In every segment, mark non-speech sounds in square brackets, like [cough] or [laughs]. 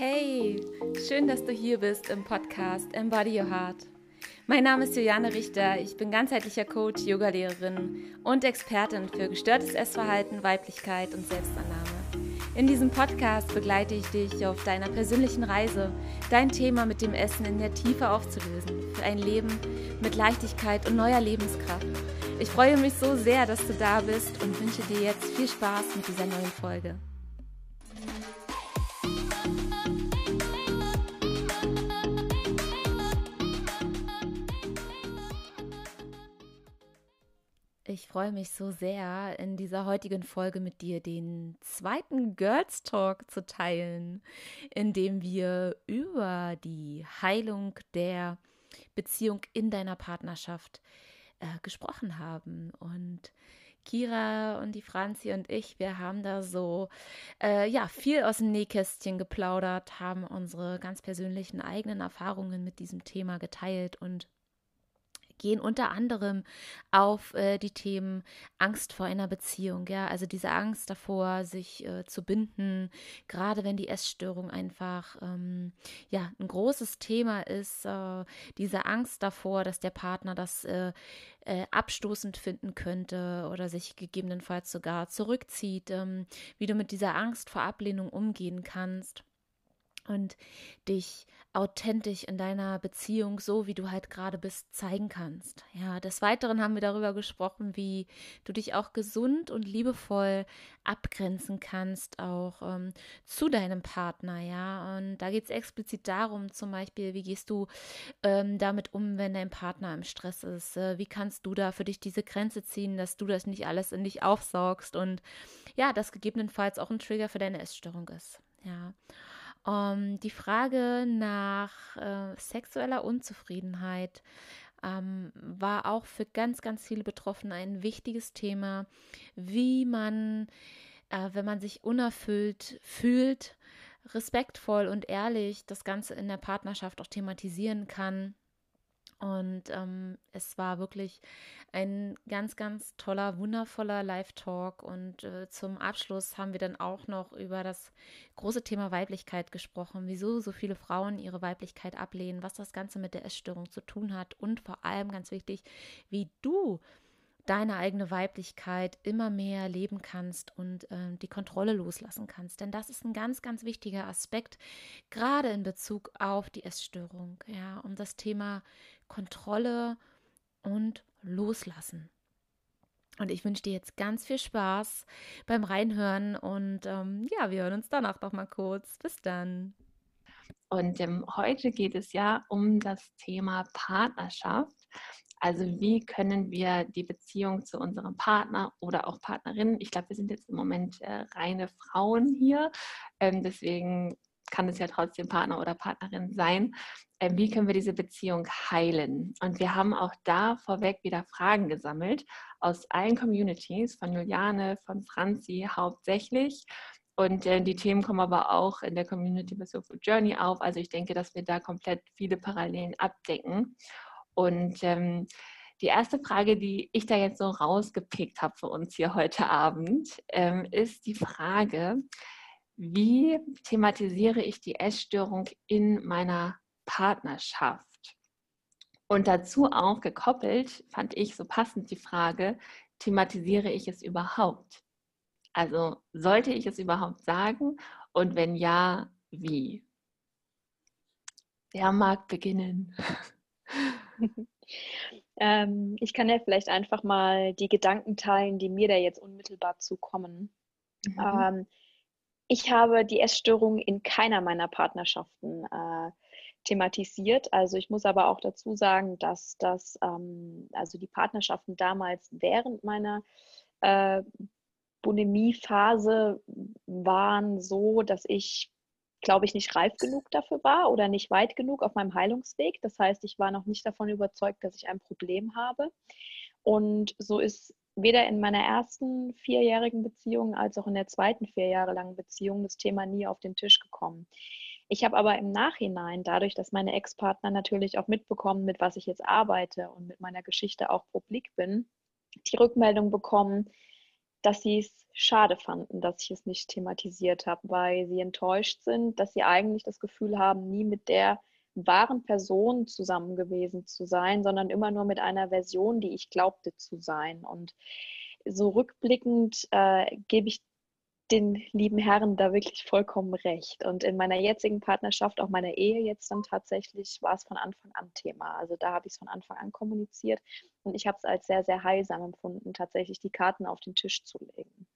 Hey, schön, dass du hier bist im Podcast Embody Your Heart. Mein Name ist Juliane Richter, ich bin ganzheitlicher Coach, Yogalehrerin und Expertin für gestörtes Essverhalten, Weiblichkeit und Selbstannahme. In diesem Podcast begleite ich dich auf deiner persönlichen Reise, dein Thema mit dem Essen in der Tiefe aufzulösen, für ein Leben mit Leichtigkeit und neuer Lebenskraft. Ich freue mich so sehr, dass du da bist und wünsche dir jetzt viel Spaß mit dieser neuen Folge. Freue mich so sehr, in dieser heutigen Folge mit dir den zweiten Girls Talk zu teilen, in dem wir über die Heilung der Beziehung in deiner Partnerschaft äh, gesprochen haben. Und Kira und die Franzi und ich, wir haben da so äh, ja viel aus dem Nähkästchen geplaudert, haben unsere ganz persönlichen eigenen Erfahrungen mit diesem Thema geteilt und gehen unter anderem auf äh, die Themen Angst vor einer Beziehung, ja, also diese Angst davor, sich äh, zu binden, gerade wenn die Essstörung einfach ähm, ja ein großes Thema ist, äh, diese Angst davor, dass der Partner das äh, äh, abstoßend finden könnte oder sich gegebenenfalls sogar zurückzieht, ähm, wie du mit dieser Angst vor Ablehnung umgehen kannst und dich authentisch in deiner Beziehung, so wie du halt gerade bist, zeigen kannst. Ja, des Weiteren haben wir darüber gesprochen, wie du dich auch gesund und liebevoll abgrenzen kannst, auch ähm, zu deinem Partner. Ja, und da geht es explizit darum, zum Beispiel, wie gehst du ähm, damit um, wenn dein Partner im Stress ist? Äh, wie kannst du da für dich diese Grenze ziehen, dass du das nicht alles in dich aufsaugst und ja, das gegebenenfalls auch ein Trigger für deine Essstörung ist. Ja. Um, ähm, die Frage nach äh, sexueller Unzufriedenheit ähm, war auch für ganz, ganz viele Betroffene ein wichtiges Thema, wie man, äh, wenn man sich unerfüllt fühlt, respektvoll und ehrlich das Ganze in der Partnerschaft auch thematisieren kann und ähm, es war wirklich ein ganz, ganz toller, wundervoller Live-Talk. Und äh, zum Abschluss haben wir dann auch noch über das große Thema Weiblichkeit gesprochen, wieso so viele Frauen ihre Weiblichkeit ablehnen, was das Ganze mit der Essstörung zu tun hat und vor allem ganz wichtig, wie du deine eigene Weiblichkeit immer mehr leben kannst und äh, die Kontrolle loslassen kannst. Denn das ist ein ganz, ganz wichtiger Aspekt, gerade in Bezug auf die Essstörung, ja, um das Thema Kontrolle und Loslassen. Und ich wünsche dir jetzt ganz viel Spaß beim Reinhören und ähm, ja, wir hören uns danach noch mal kurz. Bis dann. Und ähm, heute geht es ja um das Thema Partnerschaft. Also wie können wir die Beziehung zu unserem Partner oder auch Partnerin, ich glaube, wir sind jetzt im Moment äh, reine Frauen hier, ähm, deswegen kann es ja trotzdem Partner oder Partnerin sein. Ähm, wie können wir diese Beziehung heilen? Und wir haben auch da vorweg wieder Fragen gesammelt aus allen Communities, von Juliane, von Franzi hauptsächlich. Und äh, die Themen kommen aber auch in der Community bei Soulful Journey auf. Also ich denke, dass wir da komplett viele Parallelen abdecken. Und ähm, die erste Frage, die ich da jetzt so rausgepickt habe für uns hier heute Abend, ähm, ist die Frage, wie thematisiere ich die Essstörung in meiner Partnerschaft? Und dazu auch gekoppelt, fand ich so passend die Frage, thematisiere ich es überhaupt? Also sollte ich es überhaupt sagen? Und wenn ja, wie? Wer mag beginnen? [laughs] ähm, ich kann ja vielleicht einfach mal die Gedanken teilen, die mir da jetzt unmittelbar zukommen. Mhm. Ähm, ich habe die Essstörung in keiner meiner Partnerschaften äh, thematisiert. Also ich muss aber auch dazu sagen, dass das, ähm, also die Partnerschaften damals während meiner äh, Bulimie-Phase waren so, dass ich glaube ich, nicht reif genug dafür war oder nicht weit genug auf meinem Heilungsweg. Das heißt, ich war noch nicht davon überzeugt, dass ich ein Problem habe. Und so ist weder in meiner ersten vierjährigen Beziehung als auch in der zweiten vier Jahre langen Beziehung das Thema nie auf den Tisch gekommen. Ich habe aber im Nachhinein, dadurch, dass meine Ex-Partner natürlich auch mitbekommen, mit was ich jetzt arbeite und mit meiner Geschichte auch publik bin, die Rückmeldung bekommen, dass sie es schade fanden, dass ich es nicht thematisiert habe, weil sie enttäuscht sind, dass sie eigentlich das Gefühl haben, nie mit der wahren Person zusammen gewesen zu sein, sondern immer nur mit einer Version, die ich glaubte zu sein. Und so rückblickend äh, gebe ich den lieben Herren da wirklich vollkommen recht. Und in meiner jetzigen Partnerschaft, auch meiner Ehe jetzt dann tatsächlich, war es von Anfang an Thema. Also da habe ich es von Anfang an kommuniziert und ich habe es als sehr, sehr heilsam empfunden, tatsächlich die Karten auf den Tisch zu legen.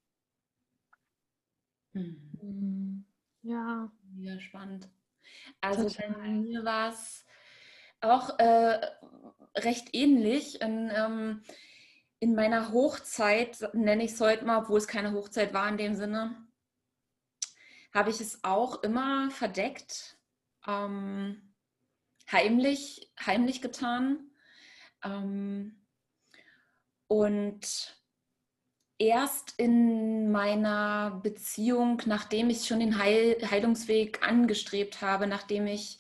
Mhm. Ja. Ja, spannend. Also Total. bei mir war es auch äh, recht ähnlich. In, ähm, in meiner Hochzeit, nenne ich es heute mal, obwohl es keine Hochzeit war in dem Sinne, habe ich es auch immer verdeckt, ähm, heimlich, heimlich getan. Ähm, und erst in meiner Beziehung, nachdem ich schon den Heil Heilungsweg angestrebt habe, nachdem ich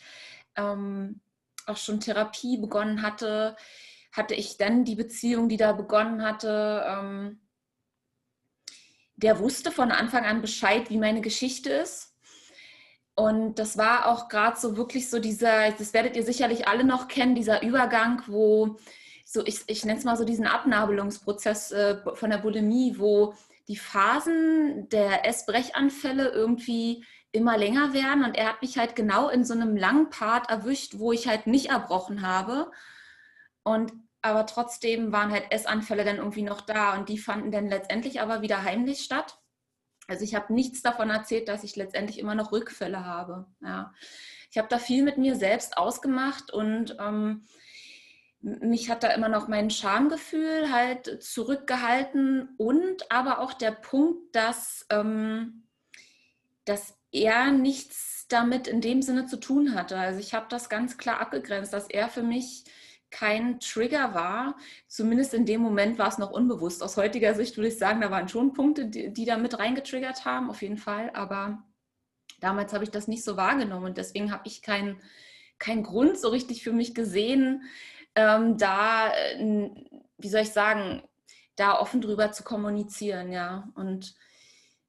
ähm, auch schon Therapie begonnen hatte, hatte ich dann die Beziehung, die da begonnen hatte. Ähm, der wusste von Anfang an Bescheid, wie meine Geschichte ist. Und das war auch gerade so wirklich so dieser, das werdet ihr sicherlich alle noch kennen, dieser Übergang, wo so, ich, ich nenne es mal so diesen Abnabelungsprozess äh, von der Bulimie, wo die Phasen der Essbrechanfälle irgendwie immer länger werden. Und er hat mich halt genau in so einem langen Part erwischt, wo ich halt nicht erbrochen habe. Und aber trotzdem waren halt Essanfälle dann irgendwie noch da und die fanden dann letztendlich aber wieder heimlich statt. Also ich habe nichts davon erzählt, dass ich letztendlich immer noch Rückfälle habe. Ja. Ich habe da viel mit mir selbst ausgemacht und ähm, mich hat da immer noch mein Schamgefühl halt zurückgehalten und aber auch der Punkt, dass, ähm, dass er nichts damit in dem Sinne zu tun hatte. Also ich habe das ganz klar abgegrenzt, dass er für mich kein Trigger war. Zumindest in dem Moment war es noch unbewusst. Aus heutiger Sicht würde ich sagen, da waren schon Punkte, die, die da mit reingetriggert haben, auf jeden Fall. Aber damals habe ich das nicht so wahrgenommen und deswegen habe ich keinen kein Grund so richtig für mich gesehen, ähm, da, äh, wie soll ich sagen, da offen drüber zu kommunizieren, ja. Und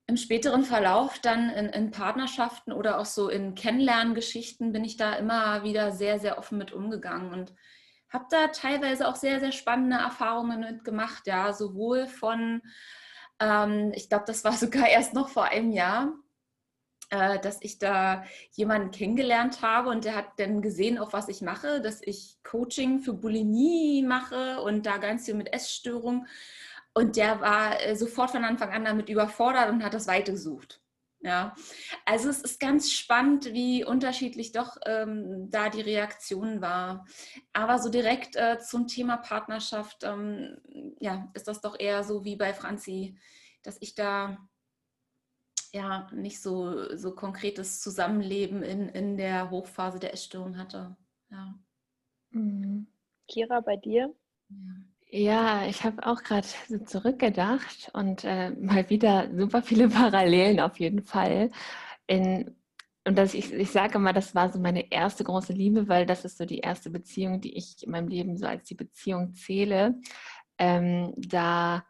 im späteren Verlauf dann in, in, Partnerschaften oder auch so in Kennenlerngeschichten bin ich da immer wieder sehr, sehr offen mit umgegangen und habe da teilweise auch sehr, sehr spannende Erfahrungen mit gemacht, ja, sowohl von, ähm, ich glaube, das war [laughs] sogar erst noch vor einem Jahr, äh, dass ich da jemanden kennengelernt habe und der hat dann gesehen, auf was ich mache, dass ich Coaching für Bulimie mache und da ganz viel mit Essstörung. Und der war äh, sofort von Anfang an damit überfordert und hat das weitergesucht. Ja, also es ist ganz spannend, wie unterschiedlich doch ähm, da die Reaktion war. Aber so direkt äh, zum Thema Partnerschaft, ähm, ja, ist das doch eher so wie bei Franzi, dass ich da ja nicht so, so konkretes Zusammenleben in, in der Hochphase der Essstörung hatte. Ja. Mhm. Kira, bei dir? Ja. ich habe auch gerade so zurückgedacht und äh, mal wieder super viele [laughs] Parallelen auf jeden Fall. In, und das, ich, ich sage mal, das war so meine erste große Liebe, weil das ist so die erste Beziehung, die ich in meinem Leben so als die Beziehung zähle. Ähm, da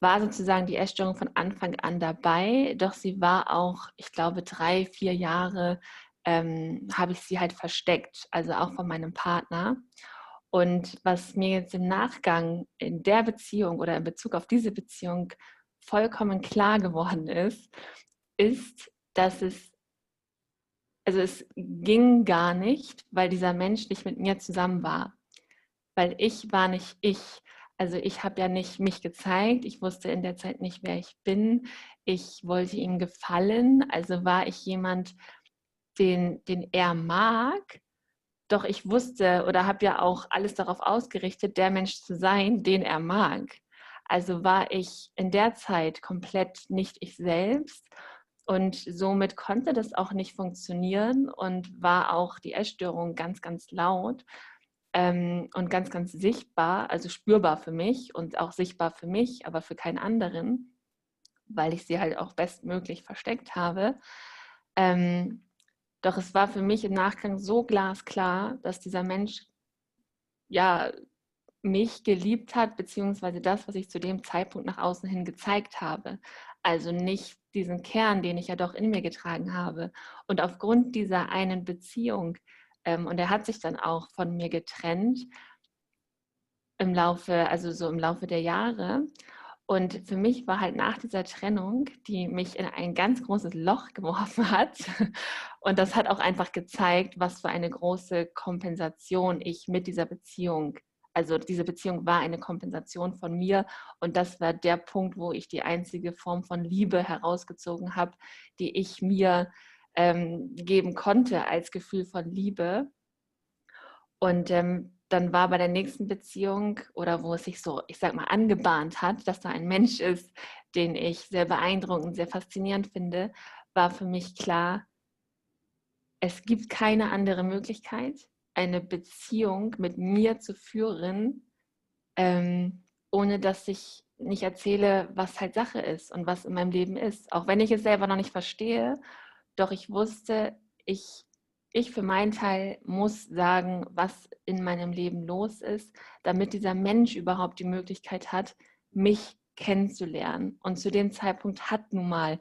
war sozusagen die Essstörung von Anfang an dabei, doch sie war auch, ich glaube, drei, vier Jahre ähm, habe ich sie halt versteckt, also auch von meinem Partner. Und was mir jetzt im Nachgang in der Beziehung oder in Bezug auf diese Beziehung vollkommen klar geworden ist, ist, dass es, also es ging gar nicht, weil dieser Mensch nicht mit mir zusammen war. Weil ich war nicht ich. Also ich habe ja nicht mich gezeigt, ich wusste in der Zeit nicht, wer ich bin. Ich wollte ihm gefallen, also war ich jemand, den, den er mag. Doch ich wusste oder habe ja auch alles darauf ausgerichtet, der Mensch zu sein, den er mag. Also war ich in der Zeit komplett nicht ich selbst und somit konnte das auch nicht funktionieren und war auch die Essstörung ganz, ganz laut ähm, und ganz, ganz sichtbar, also spürbar für mich und auch sichtbar für mich, aber für keinen anderen, weil ich sie halt auch bestmöglich versteckt habe. Ähm, doch es war für mich im Nachgang so glasklar, dass dieser Mensch ja mich geliebt hat, beziehungsweise das, was ich zu dem Zeitpunkt nach außen hin gezeigt habe. Also nicht diesen Kern, den ich ja doch in mir getragen habe. Und aufgrund dieser einen Beziehung, und er hat sich dann auch von mir getrennt im Laufe, also so im Laufe der Jahre. Und für mich war halt nach dieser Trennung, die mich in ein ganz großes Loch geworfen [laughs] hat, und das hat auch einfach gezeigt, was für eine große Kompensation ich mit dieser Beziehung, also diese Beziehung war eine Kompensation von mir und das war der Punkt, wo ich die einzige Form von Liebe herausgezogen habe, die ich mir ähm, geben konnte als Gefühl von Liebe. Und ähm, dann war bei der nächsten Beziehung oder wo es sich so, ich sag mal, angebahnt hat, dass da ein Mensch ist, den ich sehr beeindruckend, sehr faszinierend finde, war für mich klar, es gibt keine andere Möglichkeit, eine Beziehung mit mir zu führen, ähm, ohne dass ich nicht erzähle, was halt Sache ist und was in meinem Leben ist. Auch wenn ich es selber noch nicht verstehe, doch ich wusste, ich ich für meinen Teil muss sagen, was in meinem Leben los ist, damit dieser Mensch überhaupt die Möglichkeit hat, mich kennenzulernen. Und zu dem Zeitpunkt hat nun mal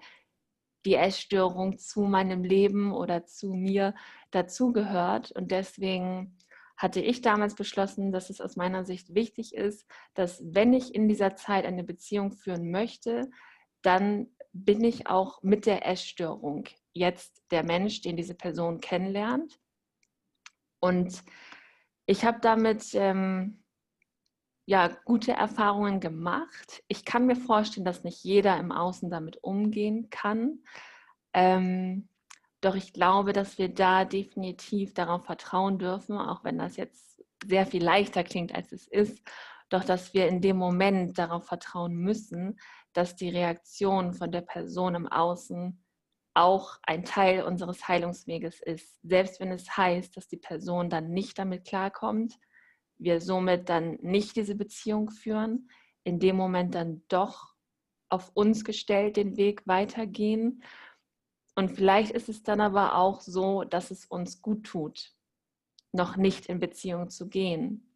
die Essstörung zu meinem Leben oder zu mir dazugehört. Und deswegen hatte ich damals beschlossen, dass es aus meiner Sicht wichtig ist, dass wenn ich in dieser Zeit eine Beziehung führen möchte, dann bin ich auch mit der Essstörung jetzt der Mensch, den diese Person kennenlernt. Und ich habe damit ähm, ja gute Erfahrungen gemacht. Ich kann mir vorstellen, dass nicht jeder im Außen damit umgehen kann. Ähm, doch ich glaube, dass wir da definitiv darauf vertrauen dürfen, auch wenn das jetzt sehr viel leichter klingt, als es ist. Doch dass wir in dem Moment darauf vertrauen müssen, dass die Reaktion von der Person im Außen auch ein Teil unseres Heilungsweges ist. Selbst wenn es heißt, dass die Person dann nicht damit klarkommt, wir somit dann nicht diese Beziehung führen, in dem Moment dann doch auf uns gestellt den Weg weitergehen. Und vielleicht ist es dann aber auch so, dass es uns gut tut, noch nicht in Beziehung zu gehen.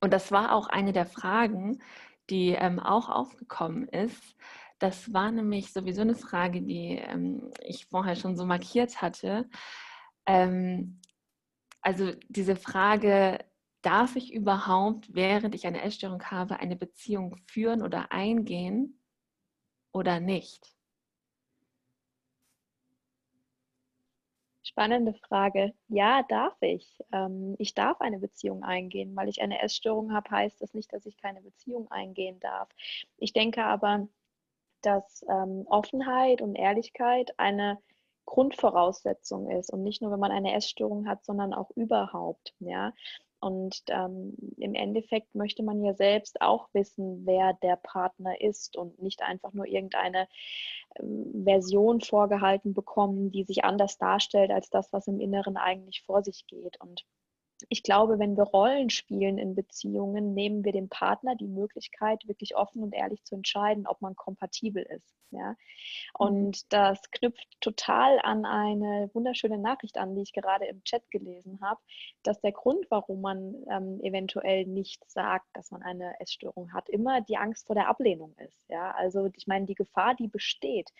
Und das war auch eine der Fragen, die ähm, auch aufgekommen ist. Das war nämlich sowieso eine Frage, die ähm, ich vorher schon so markiert hatte. Ähm, also diese Frage, darf ich überhaupt, während ich eine Essstörung habe, eine Beziehung führen oder eingehen oder nicht? Spannende Frage. Ja, darf ich. Ähm, ich darf eine Beziehung eingehen. Weil ich eine Essstörung habe, heißt das nicht, dass ich keine Beziehung eingehen darf. Ich denke aber, dass ähm, Offenheit und Ehrlichkeit eine Grundvoraussetzung ist und nicht nur, wenn man eine Essstörung hat, sondern auch überhaupt. Ja, und ähm, im Endeffekt möchte man ja selbst auch wissen, wer der Partner ist und nicht einfach nur irgendeine ähm, Version vorgehalten bekommen, die sich anders darstellt als das, was im Inneren eigentlich vor sich geht. Und ich glaube, wenn wir Rollen spielen in Beziehungen, nehmen wir dem Partner die Möglichkeit, wirklich offen und ehrlich zu entscheiden, ob man kompatibel ist. Ja? Mhm. Und das knüpft total an eine wunderschöne Nachricht an, die ich gerade im Chat gelesen habe, dass der Grund, warum man ähm, eventuell nicht sagt, dass man eine Essstörung hat, immer die Angst vor der Ablehnung ist. Ja? Also ich meine, die Gefahr, die besteht.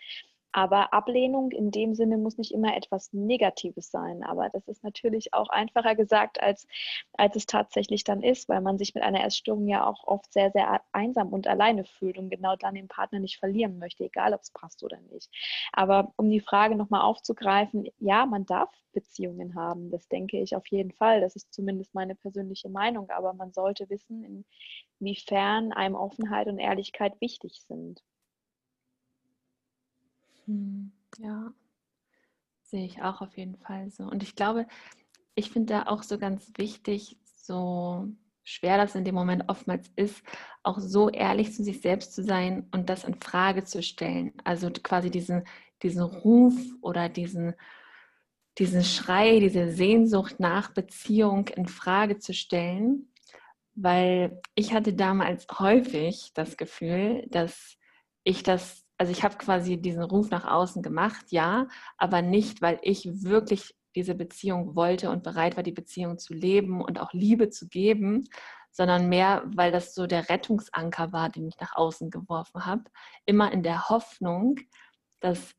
Aber Ablehnung in dem Sinne muss nicht immer etwas Negatives sein. Aber das ist natürlich auch einfacher gesagt, als, als es tatsächlich dann ist, weil man sich mit einer Essstörung ja auch oft sehr, sehr einsam und alleine fühlt und genau dann den Partner nicht verlieren möchte, egal ob es passt oder nicht. Aber um die Frage nochmal aufzugreifen, ja, man darf Beziehungen haben. Das denke ich auf jeden Fall. Das ist zumindest meine persönliche Meinung. Aber man sollte wissen, inwiefern einem Offenheit und Ehrlichkeit wichtig sind. Hm, ja, sehe ich auch auf jeden Fall so. Und ich glaube, ich finde da auch so ganz wichtig, so schwer das in dem Moment oftmals ist, auch so ehrlich zu sich selbst zu sein und das in Frage zu stellen. Also quasi diesen, diesen Ruf oder diesen, diesen Schrei, diese Sehnsucht nach Beziehung in Frage zu stellen, weil ich hatte damals häufig das Gefühl, dass ich das also ich habe quasi diesen Ruf nach außen gemacht, ja, aber nicht, weil ich wirklich diese Beziehung wollte und bereit war, die Beziehung zu leben und auch Liebe zu geben, sondern mehr, weil das so der Rettungsanker war, den ich nach außen geworfen habe. Immer in der Hoffnung, dass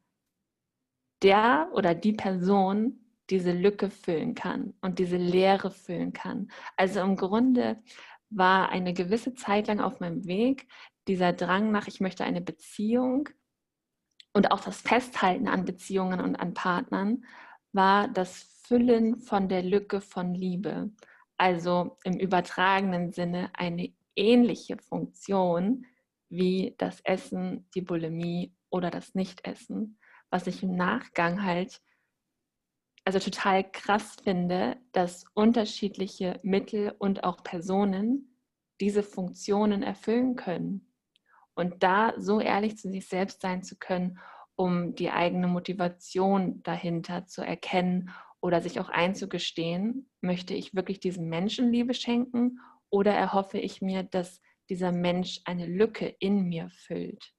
der oder die Person diese Lücke füllen kann und diese Leere füllen kann. Also im Grunde war eine gewisse Zeit lang auf meinem Weg dieser Drang nach, ich möchte eine Beziehung und auch das Festhalten an Beziehungen und an Partnern war das Füllen von der Lücke von Liebe. Also im übertragenen Sinne eine ähnliche Funktion wie das Essen, die Bulimie oder das Nichtessen, was ich im Nachgang halt also total krass finde, dass unterschiedliche Mittel und auch Personen diese Funktionen erfüllen können. Und da so ehrlich zu sich selbst sein zu können, um die eigene Motivation dahinter zu erkennen oder sich auch einzugestehen, möchte ich wirklich diesem Menschen Liebe schenken oder erhoffe ich mir, dass dieser Mensch eine Lücke in mir füllt?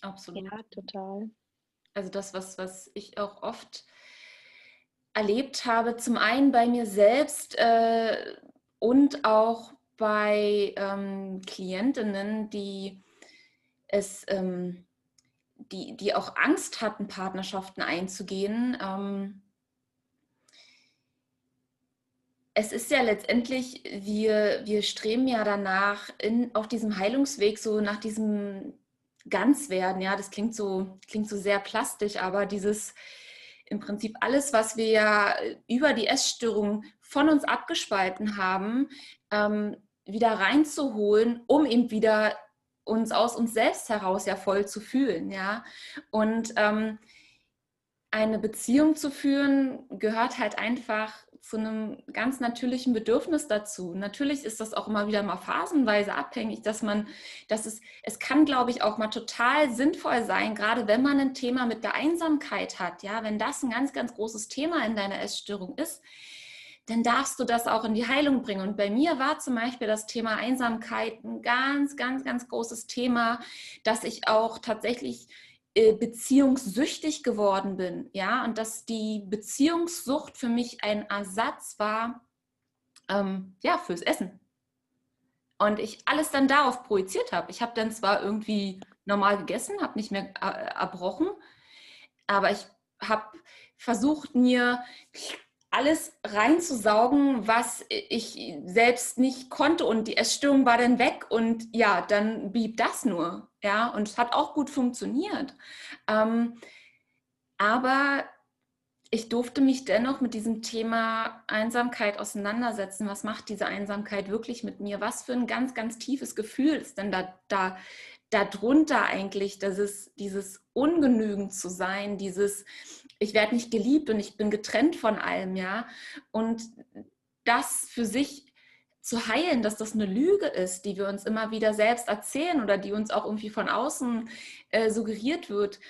Absolut. Ja, total. Also das, was, was ich auch oft erlebt habe, zum einen bei mir selbst äh, und auch bei ähm, Klientinnen, die es, ähm, die, die auch Angst hatten, Partnerschaften einzugehen. Ähm, es ist ja letztendlich, wir, wir streben ja danach in, auf diesem Heilungsweg, so nach diesem Ganzwerden. Ja, das klingt so, klingt so sehr plastisch, aber dieses im Prinzip alles, was wir ja über die Essstörung von uns abgespalten haben, ähm, wieder reinzuholen, um eben wieder uns aus uns selbst heraus ja voll zu fühlen, ja. Und ähm, eine Beziehung zu führen gehört halt einfach zu einem ganz natürlichen Bedürfnis dazu. Natürlich ist das auch immer wieder mal phasenweise abhängig, dass man, dass es, es kann, glaube ich, auch mal total sinnvoll sein, gerade wenn man ein Thema mit der Einsamkeit hat, ja, wenn das ein ganz, ganz großes Thema in deiner Essstörung ist, dann darfst du das auch in die Heilung bringen. Und bei mir war zum Beispiel das Thema Einsamkeit ein ganz, ganz, ganz großes Thema, dass ich auch tatsächlich äh, beziehungssüchtig geworden bin, ja, und dass die Beziehungssucht für mich ein Ersatz war, ähm, ja, fürs Essen. Und ich alles dann darauf projiziert habe. Ich habe dann zwar irgendwie normal gegessen, habe nicht mehr äh, erbrochen, aber ich habe versucht, mir alles reinzusaugen, was ich selbst nicht konnte und die Essstörung war dann weg und ja, dann blieb das nur, ja, und es hat auch gut funktioniert. Ähm, aber ich durfte mich dennoch mit diesem Thema Einsamkeit auseinandersetzen. Was macht diese Einsamkeit wirklich mit mir? Was für ein ganz, ganz tiefes Gefühl ist denn da, da darunter eigentlich, dass es dieses ungenügend zu sein, dieses ich werde nicht geliebt und ich bin getrennt von allem, ja. Und das für sich zu heilen, dass das eine Lüge ist, die wir uns immer wieder selbst erzählen oder die uns auch irgendwie von außen äh, suggeriert wird,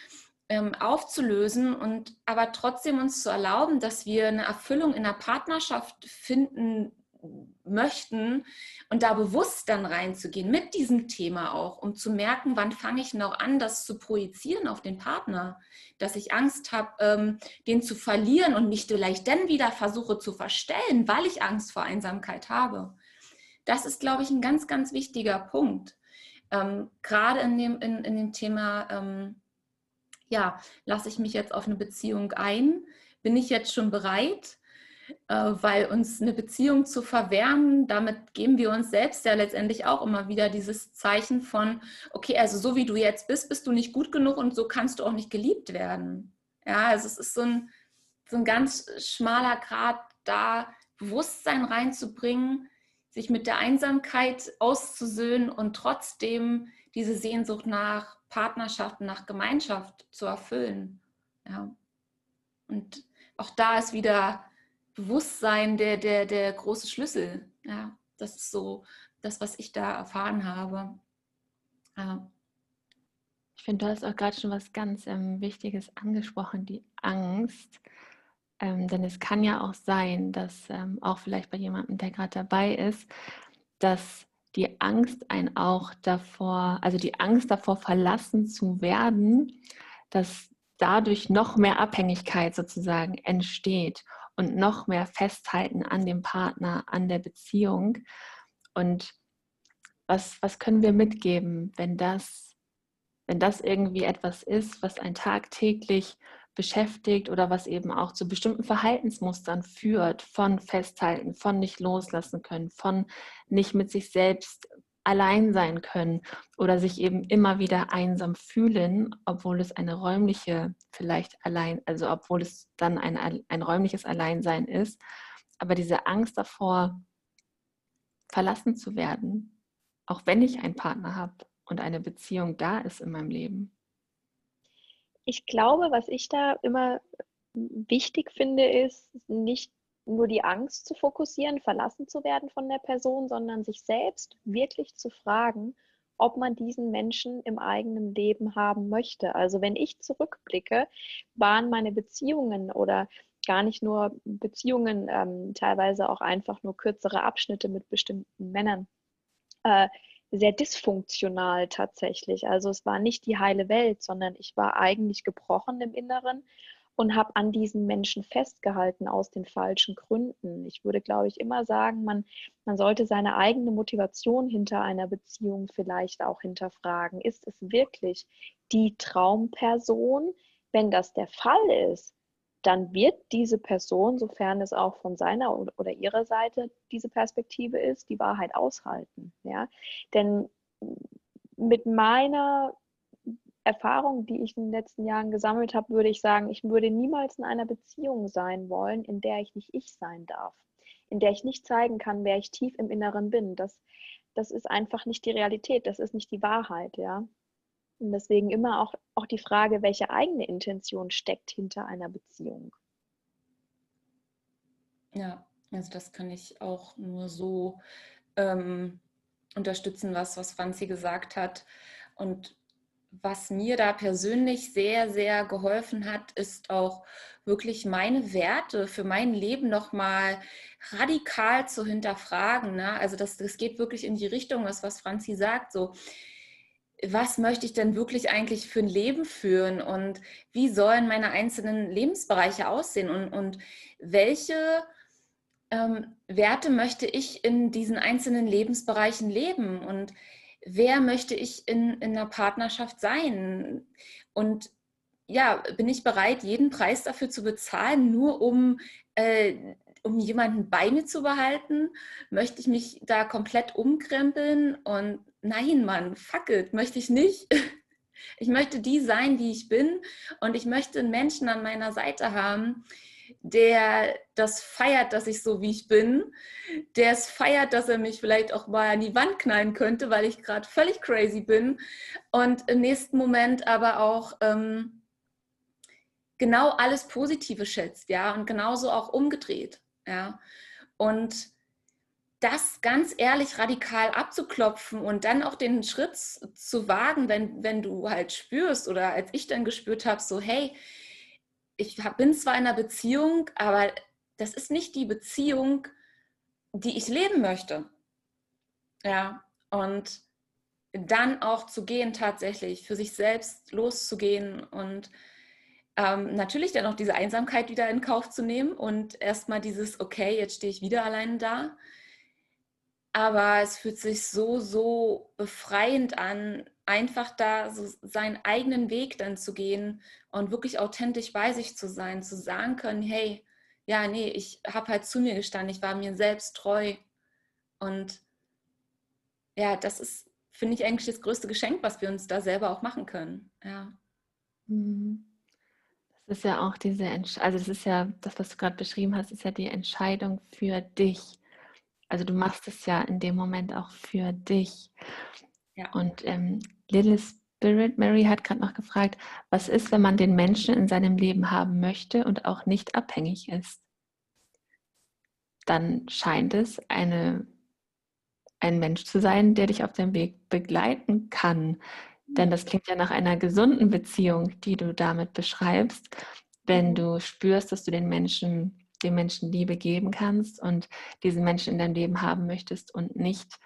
ähm, aufzulösen und aber trotzdem uns zu erlauben, dass wir eine Erfüllung in der Partnerschaft finden möchten und da bewusst dann reinzugehen mit diesem Thema auch, um zu merken, wann fange ich noch an, das zu projizieren auf den Partner, dass ich Angst habe, ähm, den zu verlieren und mich vielleicht dann wieder versuche zu verstellen, weil ich Angst vor Einsamkeit habe. Das ist, glaube ich, ein ganz, ganz wichtiger Punkt. Ähm, Gerade in dem, in, in dem Thema, ähm, ja, lasse ich mich jetzt auf eine Beziehung ein? Bin ich jetzt schon bereit? Äh, weil uns eine Beziehung zu verwehren, damit geben wir uns selbst ja letztendlich auch immer wieder dieses Zeichen von, okay, also so wie du jetzt bist, bist du nicht gut genug und so kannst du auch nicht geliebt werden. Ja, also es ist so ein, so ein ganz schmaler Grad, da Bewusstsein reinzubringen, sich mit der Einsamkeit auszusöhnen und trotzdem diese Sehnsucht nach Partnerschaft, nach Gemeinschaft zu erfüllen. Ja. Und auch da ist wieder Bewusstsein der, der, der große Schlüssel. Ja, das ist so das, was ich da erfahren habe. Ja. Ich finde, du hast auch gerade schon was ganz ähm, Wichtiges angesprochen, die Angst. Ähm, denn es kann ja auch sein, dass ähm, auch vielleicht bei jemandem, der gerade dabei ist, dass die Angst einen auch davor, also die Angst davor verlassen zu werden, dass dadurch noch mehr Abhängigkeit sozusagen entsteht und noch mehr festhalten an dem Partner, an der Beziehung. Und was, was können wir mitgeben, wenn das, wenn das irgendwie etwas ist, was ein tagtäglich beschäftigt oder was eben auch zu bestimmten Verhaltensmustern führt, von Festhalten, von nicht loslassen können, von nicht mit sich selbst allein sein können oder sich eben immer wieder einsam fühlen, obwohl es eine räumliche, vielleicht allein, also obwohl es dann ein, ein räumliches Alleinsein ist. Aber diese Angst davor, verlassen zu werden, auch wenn ich einen Partner habe und eine Beziehung da ist in meinem Leben. Ich glaube, was ich da immer wichtig finde, ist nicht nur die Angst zu fokussieren, verlassen zu werden von der Person, sondern sich selbst wirklich zu fragen, ob man diesen Menschen im eigenen Leben haben möchte. Also wenn ich zurückblicke, waren meine Beziehungen oder gar nicht nur Beziehungen, ähm, teilweise auch einfach nur kürzere Abschnitte mit bestimmten Männern, äh, sehr dysfunktional tatsächlich. Also es war nicht die heile Welt, sondern ich war eigentlich gebrochen im Inneren und habe an diesen Menschen festgehalten aus den falschen Gründen. Ich würde, glaube ich, immer sagen, man, man sollte seine eigene Motivation hinter einer Beziehung vielleicht auch hinterfragen. Ist es wirklich die Traumperson? Wenn das der Fall ist, dann wird diese Person, sofern es auch von seiner oder ihrer Seite diese Perspektive ist, die Wahrheit aushalten. Ja? Denn mit meiner Erfahrung, die ich in den letzten Jahren gesammelt habe, würde ich sagen, ich würde niemals in einer Beziehung sein wollen, in der ich nicht ich sein darf, in der ich nicht zeigen kann, wer ich tief im Inneren bin. Das, das ist einfach nicht die Realität, das ist nicht die Wahrheit, ja. Und deswegen immer auch, auch die Frage, welche eigene Intention steckt hinter einer Beziehung. Ja, also das kann ich auch nur so ähm, unterstützen, was, was Franzi gesagt hat. Und was mir da persönlich sehr, sehr geholfen hat, ist auch wirklich meine Werte für mein Leben nochmal radikal zu hinterfragen. Ne? Also das, das geht wirklich in die Richtung, was, was Franzi sagt, so was möchte ich denn wirklich eigentlich für ein Leben führen und wie sollen meine einzelnen Lebensbereiche aussehen und, und welche ähm, Werte möchte ich in diesen einzelnen Lebensbereichen leben und wer möchte ich in, in einer Partnerschaft sein? Und ja, bin ich bereit, jeden Preis dafür zu bezahlen, nur um, äh, um jemanden bei mir zu behalten? Möchte ich mich da komplett umkrempeln? Und nein, Mann, fuck it, möchte ich nicht. [laughs] Ich möchte die sein, die ich bin. Und ich möchte einen Menschen an meiner Seite haben, der das feiert, dass ich so wie ich bin, der es feiert, dass er mich vielleicht auch mal an die Wand knallen könnte, weil ich gerade völlig crazy bin und im nächsten Moment aber auch ähm, genau alles Positive schätzt, ja, und genauso auch umgedreht, ja. Und das ganz ehrlich radikal abzuklopfen und dann auch den Schritt zu wagen, wenn, wenn du halt spürst oder als ich dann gespürt habe, so hey, ich bin zwar in einer Beziehung, aber das ist nicht die Beziehung, die ich leben möchte. Ja, und dann auch zu gehen tatsächlich, für sich selbst loszugehen und ähm, natürlich dann auch diese Einsamkeit wieder in Kauf zu nehmen und erstmal dieses, okay, jetzt stehe ich wieder allein da. Aber es fühlt sich so, so befreiend an, einfach da so seinen eigenen Weg dann zu gehen und wirklich authentisch bei sich zu sein, zu sagen können, hey, ja, nee, ich habe halt zu mir gestanden, ich war mir selbst treu. Und ja, das ist, finde ich, eigentlich das größte Geschenk, was wir uns da selber auch machen können. Ja. Mhm. Das ist ja auch diese, also das ist ja, das, was du gerade beschrieben hast, ist ja die Entscheidung für dich. Also du machst es ja in dem Moment auch für dich. Ja. Und ähm, Little Spirit Mary hat gerade noch gefragt, was ist, wenn man den Menschen in seinem Leben haben möchte und auch nicht abhängig ist? Dann scheint es eine, ein Mensch zu sein, der dich auf dem Weg begleiten kann. Denn das klingt ja nach einer gesunden Beziehung, die du damit beschreibst, wenn du spürst, dass du den Menschen, den Menschen Liebe geben kannst und diese Menschen in deinem Leben haben möchtest und nicht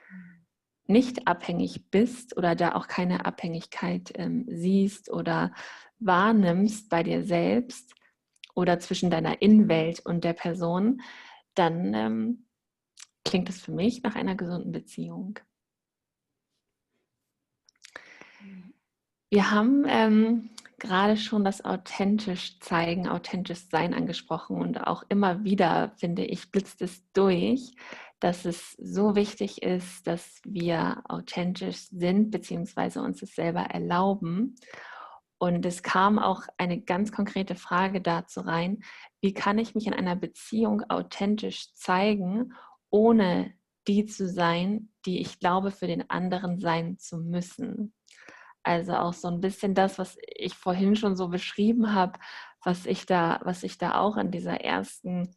nicht abhängig bist oder da auch keine Abhängigkeit ähm, siehst oder wahrnimmst bei dir selbst oder zwischen deiner Innenwelt und der Person, dann ähm, klingt es für mich nach einer gesunden Beziehung. Wir haben ähm, gerade schon das authentisch zeigen, authentisch sein angesprochen und auch immer wieder, finde ich, blitzt es durch, dass es so wichtig ist, dass wir authentisch sind, beziehungsweise uns es selber erlauben. Und es kam auch eine ganz konkrete Frage dazu rein, wie kann ich mich in einer Beziehung authentisch zeigen, ohne die zu sein, die ich glaube, für den anderen sein zu müssen. Also auch so ein bisschen das, was ich vorhin schon so beschrieben habe, was ich da, was ich da auch in dieser ersten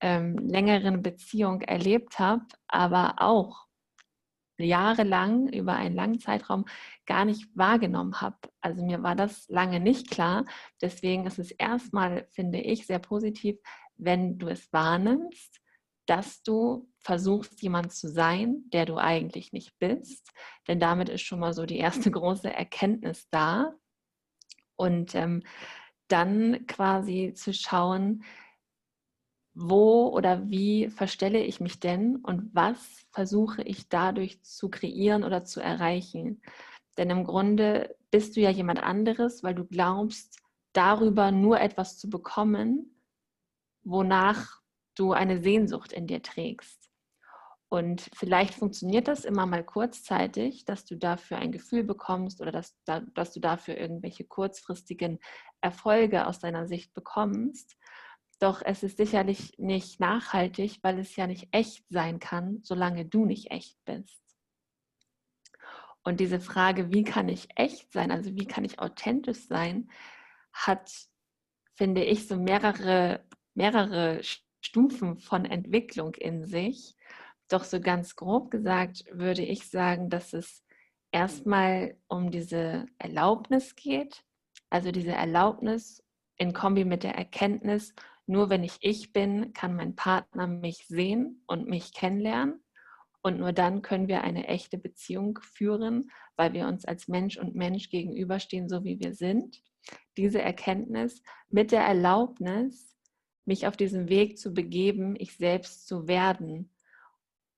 ähm, längeren Beziehung erlebt habe, aber auch jahrelang über einen langen Zeitraum gar nicht wahrgenommen habe. Also mir war das lange nicht klar. Deswegen ist es erstmal, finde ich, sehr positiv, wenn du es wahrnimmst, dass du versuchst, jemand zu sein, der du eigentlich nicht bist. Denn damit ist schon mal so die erste [laughs] große Erkenntnis da. Und ähm, dann quasi zu schauen, wo oder wie verstelle ich mich denn und was versuche ich dadurch zu kreieren oder zu erreichen. Denn im Grunde bist du ja jemand anderes, weil du glaubst, darüber nur etwas zu bekommen, wonach du eine Sehnsucht in dir trägst. Und vielleicht funktioniert das immer mal kurzzeitig, dass du dafür ein Gefühl bekommst oder dass, dass du dafür irgendwelche kurzfristigen Erfolge aus deiner Sicht bekommst. Doch es ist sicherlich nicht nachhaltig, weil es ja nicht echt sein kann, solange du nicht echt bist. Und diese Frage, wie kann ich echt sein, also wie kann ich authentisch sein, hat, finde ich, so mehrere, mehrere Stufen von Entwicklung in sich. Doch so ganz grob gesagt würde ich sagen, dass es erstmal um diese Erlaubnis geht. Also diese Erlaubnis in Kombi mit der Erkenntnis, nur wenn ich ich bin, kann mein Partner mich sehen und mich kennenlernen. Und nur dann können wir eine echte Beziehung führen, weil wir uns als Mensch und Mensch gegenüberstehen, so wie wir sind. Diese Erkenntnis mit der Erlaubnis, mich auf diesem Weg zu begeben, ich selbst zu werden.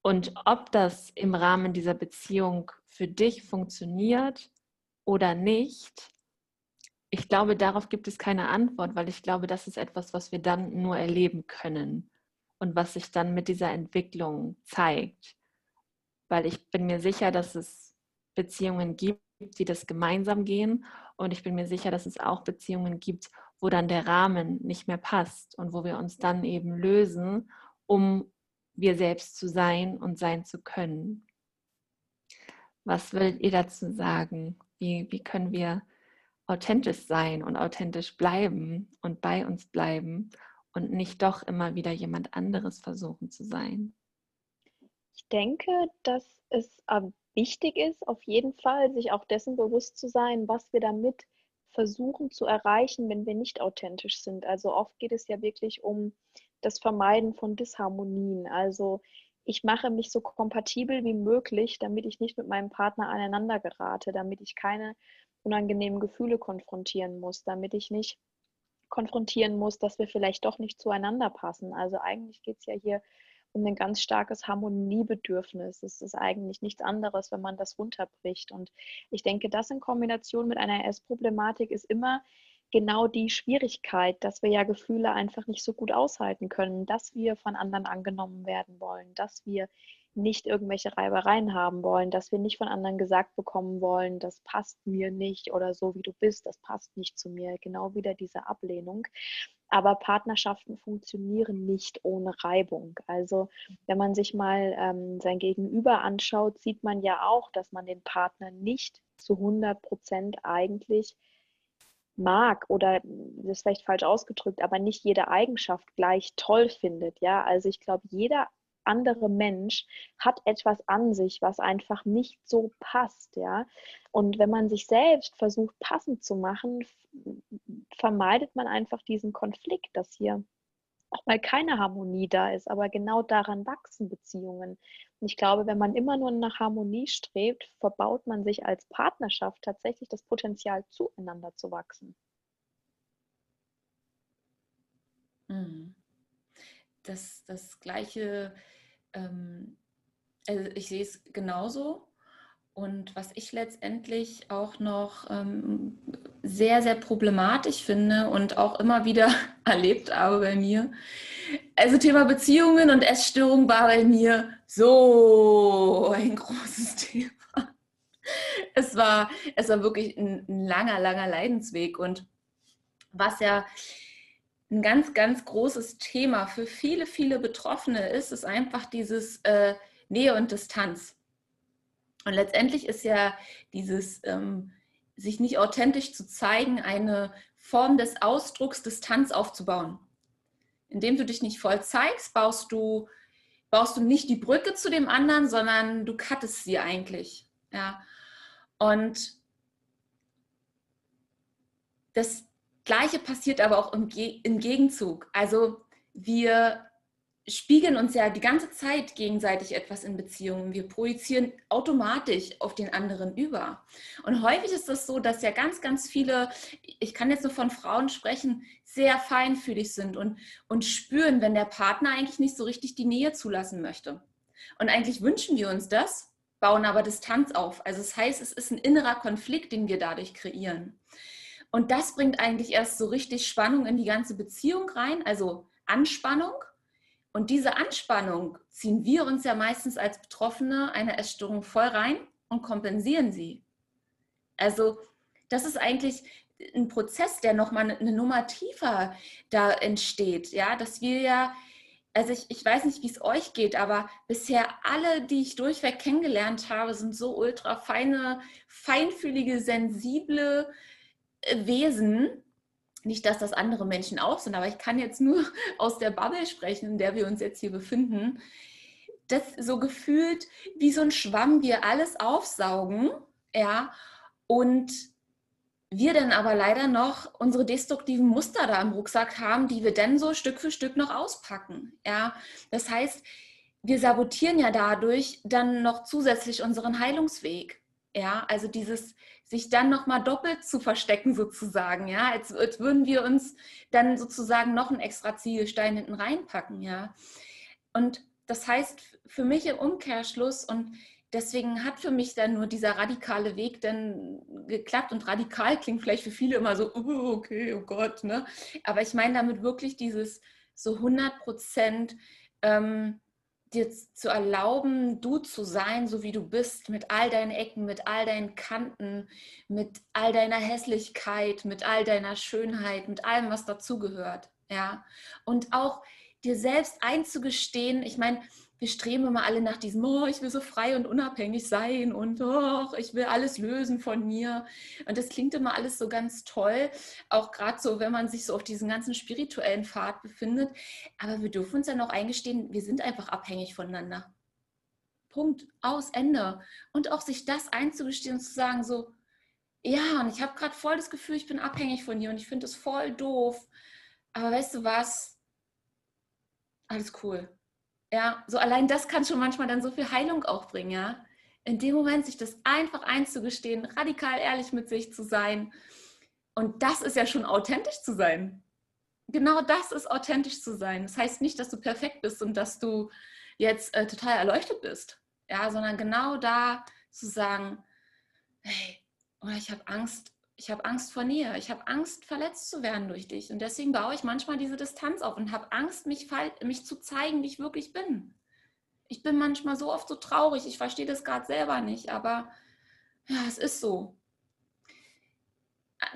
Und ob das im Rahmen dieser Beziehung für dich funktioniert oder nicht, ich glaube, darauf gibt es keine Antwort, weil ich glaube, das ist etwas, was wir dann nur erleben können und was sich dann mit dieser Entwicklung zeigt. Weil ich bin mir sicher, dass es Beziehungen gibt, die das gemeinsam gehen und ich bin mir sicher, dass es auch Beziehungen gibt, wo dann der Rahmen nicht mehr passt und wo wir uns dann eben lösen, um wir selbst zu sein und sein zu können. Was würdet ihr dazu sagen? Wie, wie können wir authentisch sein und authentisch bleiben und bei uns bleiben und nicht doch immer wieder jemand anderes versuchen zu sein? Ich denke, dass es wichtig ist, auf jeden Fall sich auch dessen bewusst zu sein, was wir damit versuchen zu erreichen, wenn wir nicht authentisch sind. Also oft geht es ja wirklich um das Vermeiden von Disharmonien. Also ich mache mich so kompatibel wie möglich, damit ich nicht mit meinem Partner aneinander gerate, damit ich keine unangenehmen Gefühle konfrontieren muss, damit ich nicht konfrontieren muss, dass wir vielleicht doch nicht zueinander passen. Also eigentlich geht es ja hier um ein ganz starkes Harmoniebedürfnis. Es ist eigentlich nichts anderes, wenn man das runterbricht. Und ich denke, das in Kombination mit einer Essproblematik ist immer genau die Schwierigkeit, dass wir ja Gefühle einfach nicht so gut aushalten können, dass wir von anderen angenommen werden wollen, dass wir nicht irgendwelche Reibereien haben wollen, dass wir nicht von anderen gesagt bekommen wollen, das passt mir nicht oder so wie du bist, das passt nicht zu mir. Genau wieder diese Ablehnung. Aber Partnerschaften funktionieren nicht ohne Reibung. Also wenn man sich mal ähm, sein Gegenüber anschaut, sieht man ja auch, dass man den Partner nicht zu 100 Prozent eigentlich mag oder das ist vielleicht falsch ausgedrückt, aber nicht jede Eigenschaft gleich toll findet. Ja, also ich glaube, jeder andere Mensch hat etwas an sich, was einfach nicht so passt, ja. Und wenn man sich selbst versucht passend zu machen, vermeidet man einfach diesen Konflikt, dass hier auch mal keine Harmonie da ist, aber genau daran wachsen Beziehungen. Und ich glaube, wenn man immer nur nach Harmonie strebt, verbaut man sich als Partnerschaft tatsächlich das Potenzial, zueinander zu wachsen. Mhm. Das, das gleiche, ähm, also ich sehe es genauso. Und was ich letztendlich auch noch ähm, sehr, sehr problematisch finde und auch immer wieder [laughs] erlebt habe bei mir, also Thema Beziehungen und Essstörung war bei mir so ein [laughs] großes Thema. Es war, es war wirklich ein, ein langer, langer Leidensweg und was ja ein ganz, ganz großes Thema für viele, viele Betroffene ist, ist einfach dieses äh, Nähe und Distanz. Und letztendlich ist ja dieses ähm, sich nicht authentisch zu zeigen, eine Form des Ausdrucks, Distanz aufzubauen. Indem du dich nicht voll zeigst, baust du, baust du nicht die Brücke zu dem anderen, sondern du cuttest sie eigentlich. Ja. Und das Gleiche passiert aber auch im, Ge im Gegenzug. Also wir spiegeln uns ja die ganze Zeit gegenseitig etwas in Beziehungen. Wir projizieren automatisch auf den anderen über. Und häufig ist es das so, dass ja ganz, ganz viele, ich kann jetzt nur von Frauen sprechen, sehr feinfühlig sind und, und spüren, wenn der Partner eigentlich nicht so richtig die Nähe zulassen möchte. Und eigentlich wünschen wir uns das, bauen aber Distanz auf. Also das heißt, es ist ein innerer Konflikt, den wir dadurch kreieren. Und das bringt eigentlich erst so richtig Spannung in die ganze Beziehung rein, also Anspannung und diese Anspannung ziehen wir uns ja meistens als Betroffene einer Essstörung voll rein und kompensieren sie. Also das ist eigentlich ein Prozess, der nochmal eine Nummer tiefer da entsteht. Ja, dass wir ja, also ich, ich weiß nicht, wie es euch geht, aber bisher alle, die ich durchweg kennengelernt habe, sind so ultra feine, feinfühlige, sensible äh, Wesen, nicht, dass das andere Menschen auch sind, aber ich kann jetzt nur [laughs] aus der Bubble sprechen, in der wir uns jetzt hier befinden. Das so gefühlt wie so ein Schwamm, wir alles aufsaugen, ja, und wir dann aber leider noch unsere destruktiven Muster da im Rucksack haben, die wir dann so Stück für Stück noch auspacken, ja. Das heißt, wir sabotieren ja dadurch dann noch zusätzlich unseren Heilungsweg. Ja, also dieses sich dann nochmal doppelt zu verstecken sozusagen, ja, als, als, würden wir uns dann sozusagen noch einen extra Ziegelstein hinten reinpacken, ja. Und das heißt für mich im Umkehrschluss und deswegen hat für mich dann nur dieser radikale Weg dann geklappt und radikal klingt vielleicht für viele immer so, oh, okay, oh Gott, ne? Aber ich meine damit wirklich dieses so 100 Prozent ähm, dir zu erlauben, du zu sein, so wie du bist, mit all deinen Ecken, mit all deinen Kanten, mit all deiner Hässlichkeit, mit all deiner Schönheit, mit allem, was dazugehört. Ja. Und auch dir selbst einzugestehen, ich meine, wir streben immer alle nach diesem, oh, ich will so frei und unabhängig sein und oh, ich will alles lösen von mir. Und das klingt immer alles so ganz toll, auch gerade so, wenn man sich so auf diesen ganzen spirituellen Pfad befindet. Aber wir dürfen uns ja noch eingestehen, wir sind einfach abhängig voneinander. Punkt, aus, Ende. Und auch sich das einzugestehen und zu sagen, so, ja, und ich habe gerade voll das Gefühl, ich bin abhängig von dir und ich finde es voll doof. Aber weißt du was? Alles cool ja, so allein das kann schon manchmal dann so viel Heilung auch bringen, ja. In dem Moment sich das einfach einzugestehen, radikal ehrlich mit sich zu sein. Und das ist ja schon authentisch zu sein. Genau das ist authentisch zu sein. Das heißt nicht, dass du perfekt bist und dass du jetzt äh, total erleuchtet bist. Ja, sondern genau da zu sagen, hey, oh, ich habe Angst ich habe Angst vor Nähe, ich habe Angst, verletzt zu werden durch dich. Und deswegen baue ich manchmal diese Distanz auf und habe Angst, mich, mich zu zeigen, wie ich wirklich bin. Ich bin manchmal so oft so traurig, ich verstehe das gerade selber nicht, aber ja, es ist so.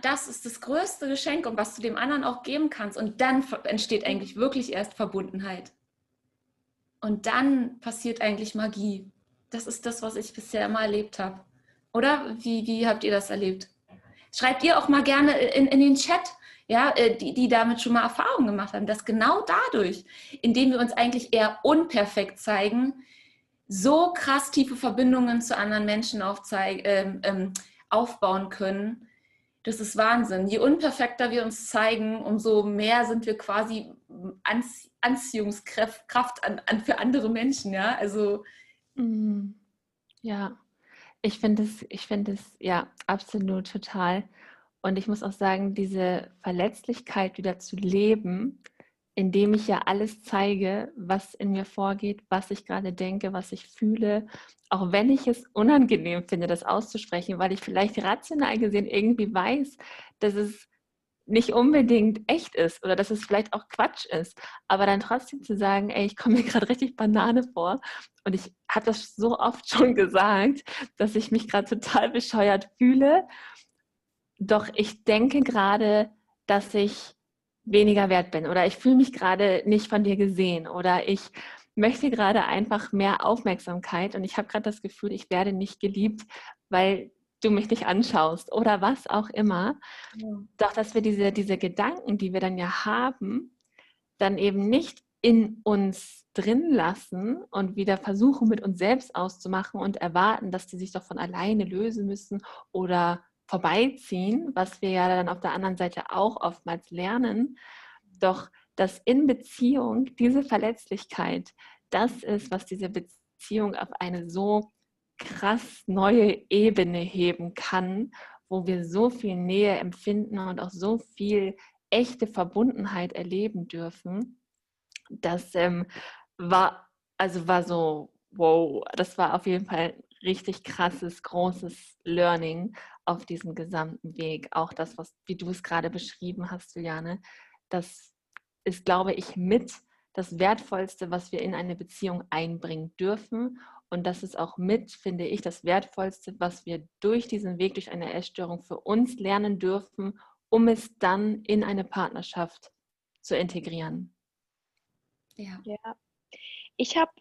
Das ist das größte Geschenk und was du dem anderen auch geben kannst. Und dann entsteht eigentlich wirklich erst Verbundenheit. Und dann passiert eigentlich Magie. Das ist das, was ich bisher immer erlebt habe. Oder wie, wie habt ihr das erlebt? Schreibt ihr auch mal gerne in, in den Chat, ja, äh, die, die damit schon mal Erfahrungen gemacht haben, dass genau dadurch, indem wir uns eigentlich eher unperfekt zeigen, so krass tiefe Verbindungen zu anderen Menschen ähm, ähm, aufbauen können. Das ist Wahnsinn. Je unperfekter wir uns zeigen, umso mehr sind wir quasi Anziehungskraft an, an für andere Menschen. Ja, also. Mhm. Ja, ich finde es, ich finde es ja absolut total. Und ich muss auch sagen, diese Verletzlichkeit wieder zu leben, indem ich ja alles zeige, was in mir vorgeht, was ich gerade denke, was ich fühle, auch wenn ich es unangenehm finde, das auszusprechen, weil ich vielleicht rational gesehen irgendwie weiß, dass es nicht unbedingt echt ist oder dass es vielleicht auch Quatsch ist, aber dann trotzdem zu sagen, ey, ich komme mir [laughs] gerade richtig Banane vor. Und ich habe das so oft schon [laughs] gesagt, dass ich mich gerade total bescheuert fühle, doch ich denke gerade, dass ich weniger wert bin oder ich fühle mich gerade nicht von dir gesehen oder ich möchte gerade einfach mehr Aufmerksamkeit. Und ich habe gerade das Gefühl, ich werde nicht geliebt, weil du mich nicht anschaust oder was auch immer. Ja. Doch dass wir diese, diese Gedanken, die wir dann ja haben, dann eben nicht in uns drin lassen und wieder versuchen, mit uns selbst auszumachen und erwarten, dass die sich doch von alleine lösen müssen oder vorbeiziehen, was wir ja dann auf der anderen Seite auch oftmals lernen. Doch dass in Beziehung diese Verletzlichkeit das ist, was diese Beziehung auf eine so krass neue Ebene heben kann, wo wir so viel Nähe empfinden und auch so viel echte Verbundenheit erleben dürfen. Das ähm, war, also war so, wow, das war auf jeden Fall richtig krasses, großes Learning auf diesem gesamten Weg. Auch das, was, wie du es gerade beschrieben hast, Juliane, das ist, glaube ich, mit das Wertvollste, was wir in eine Beziehung einbringen dürfen. Und das ist auch mit, finde ich, das Wertvollste, was wir durch diesen Weg, durch eine Essstörung für uns lernen dürfen, um es dann in eine Partnerschaft zu integrieren. Ja. ja. Ich habe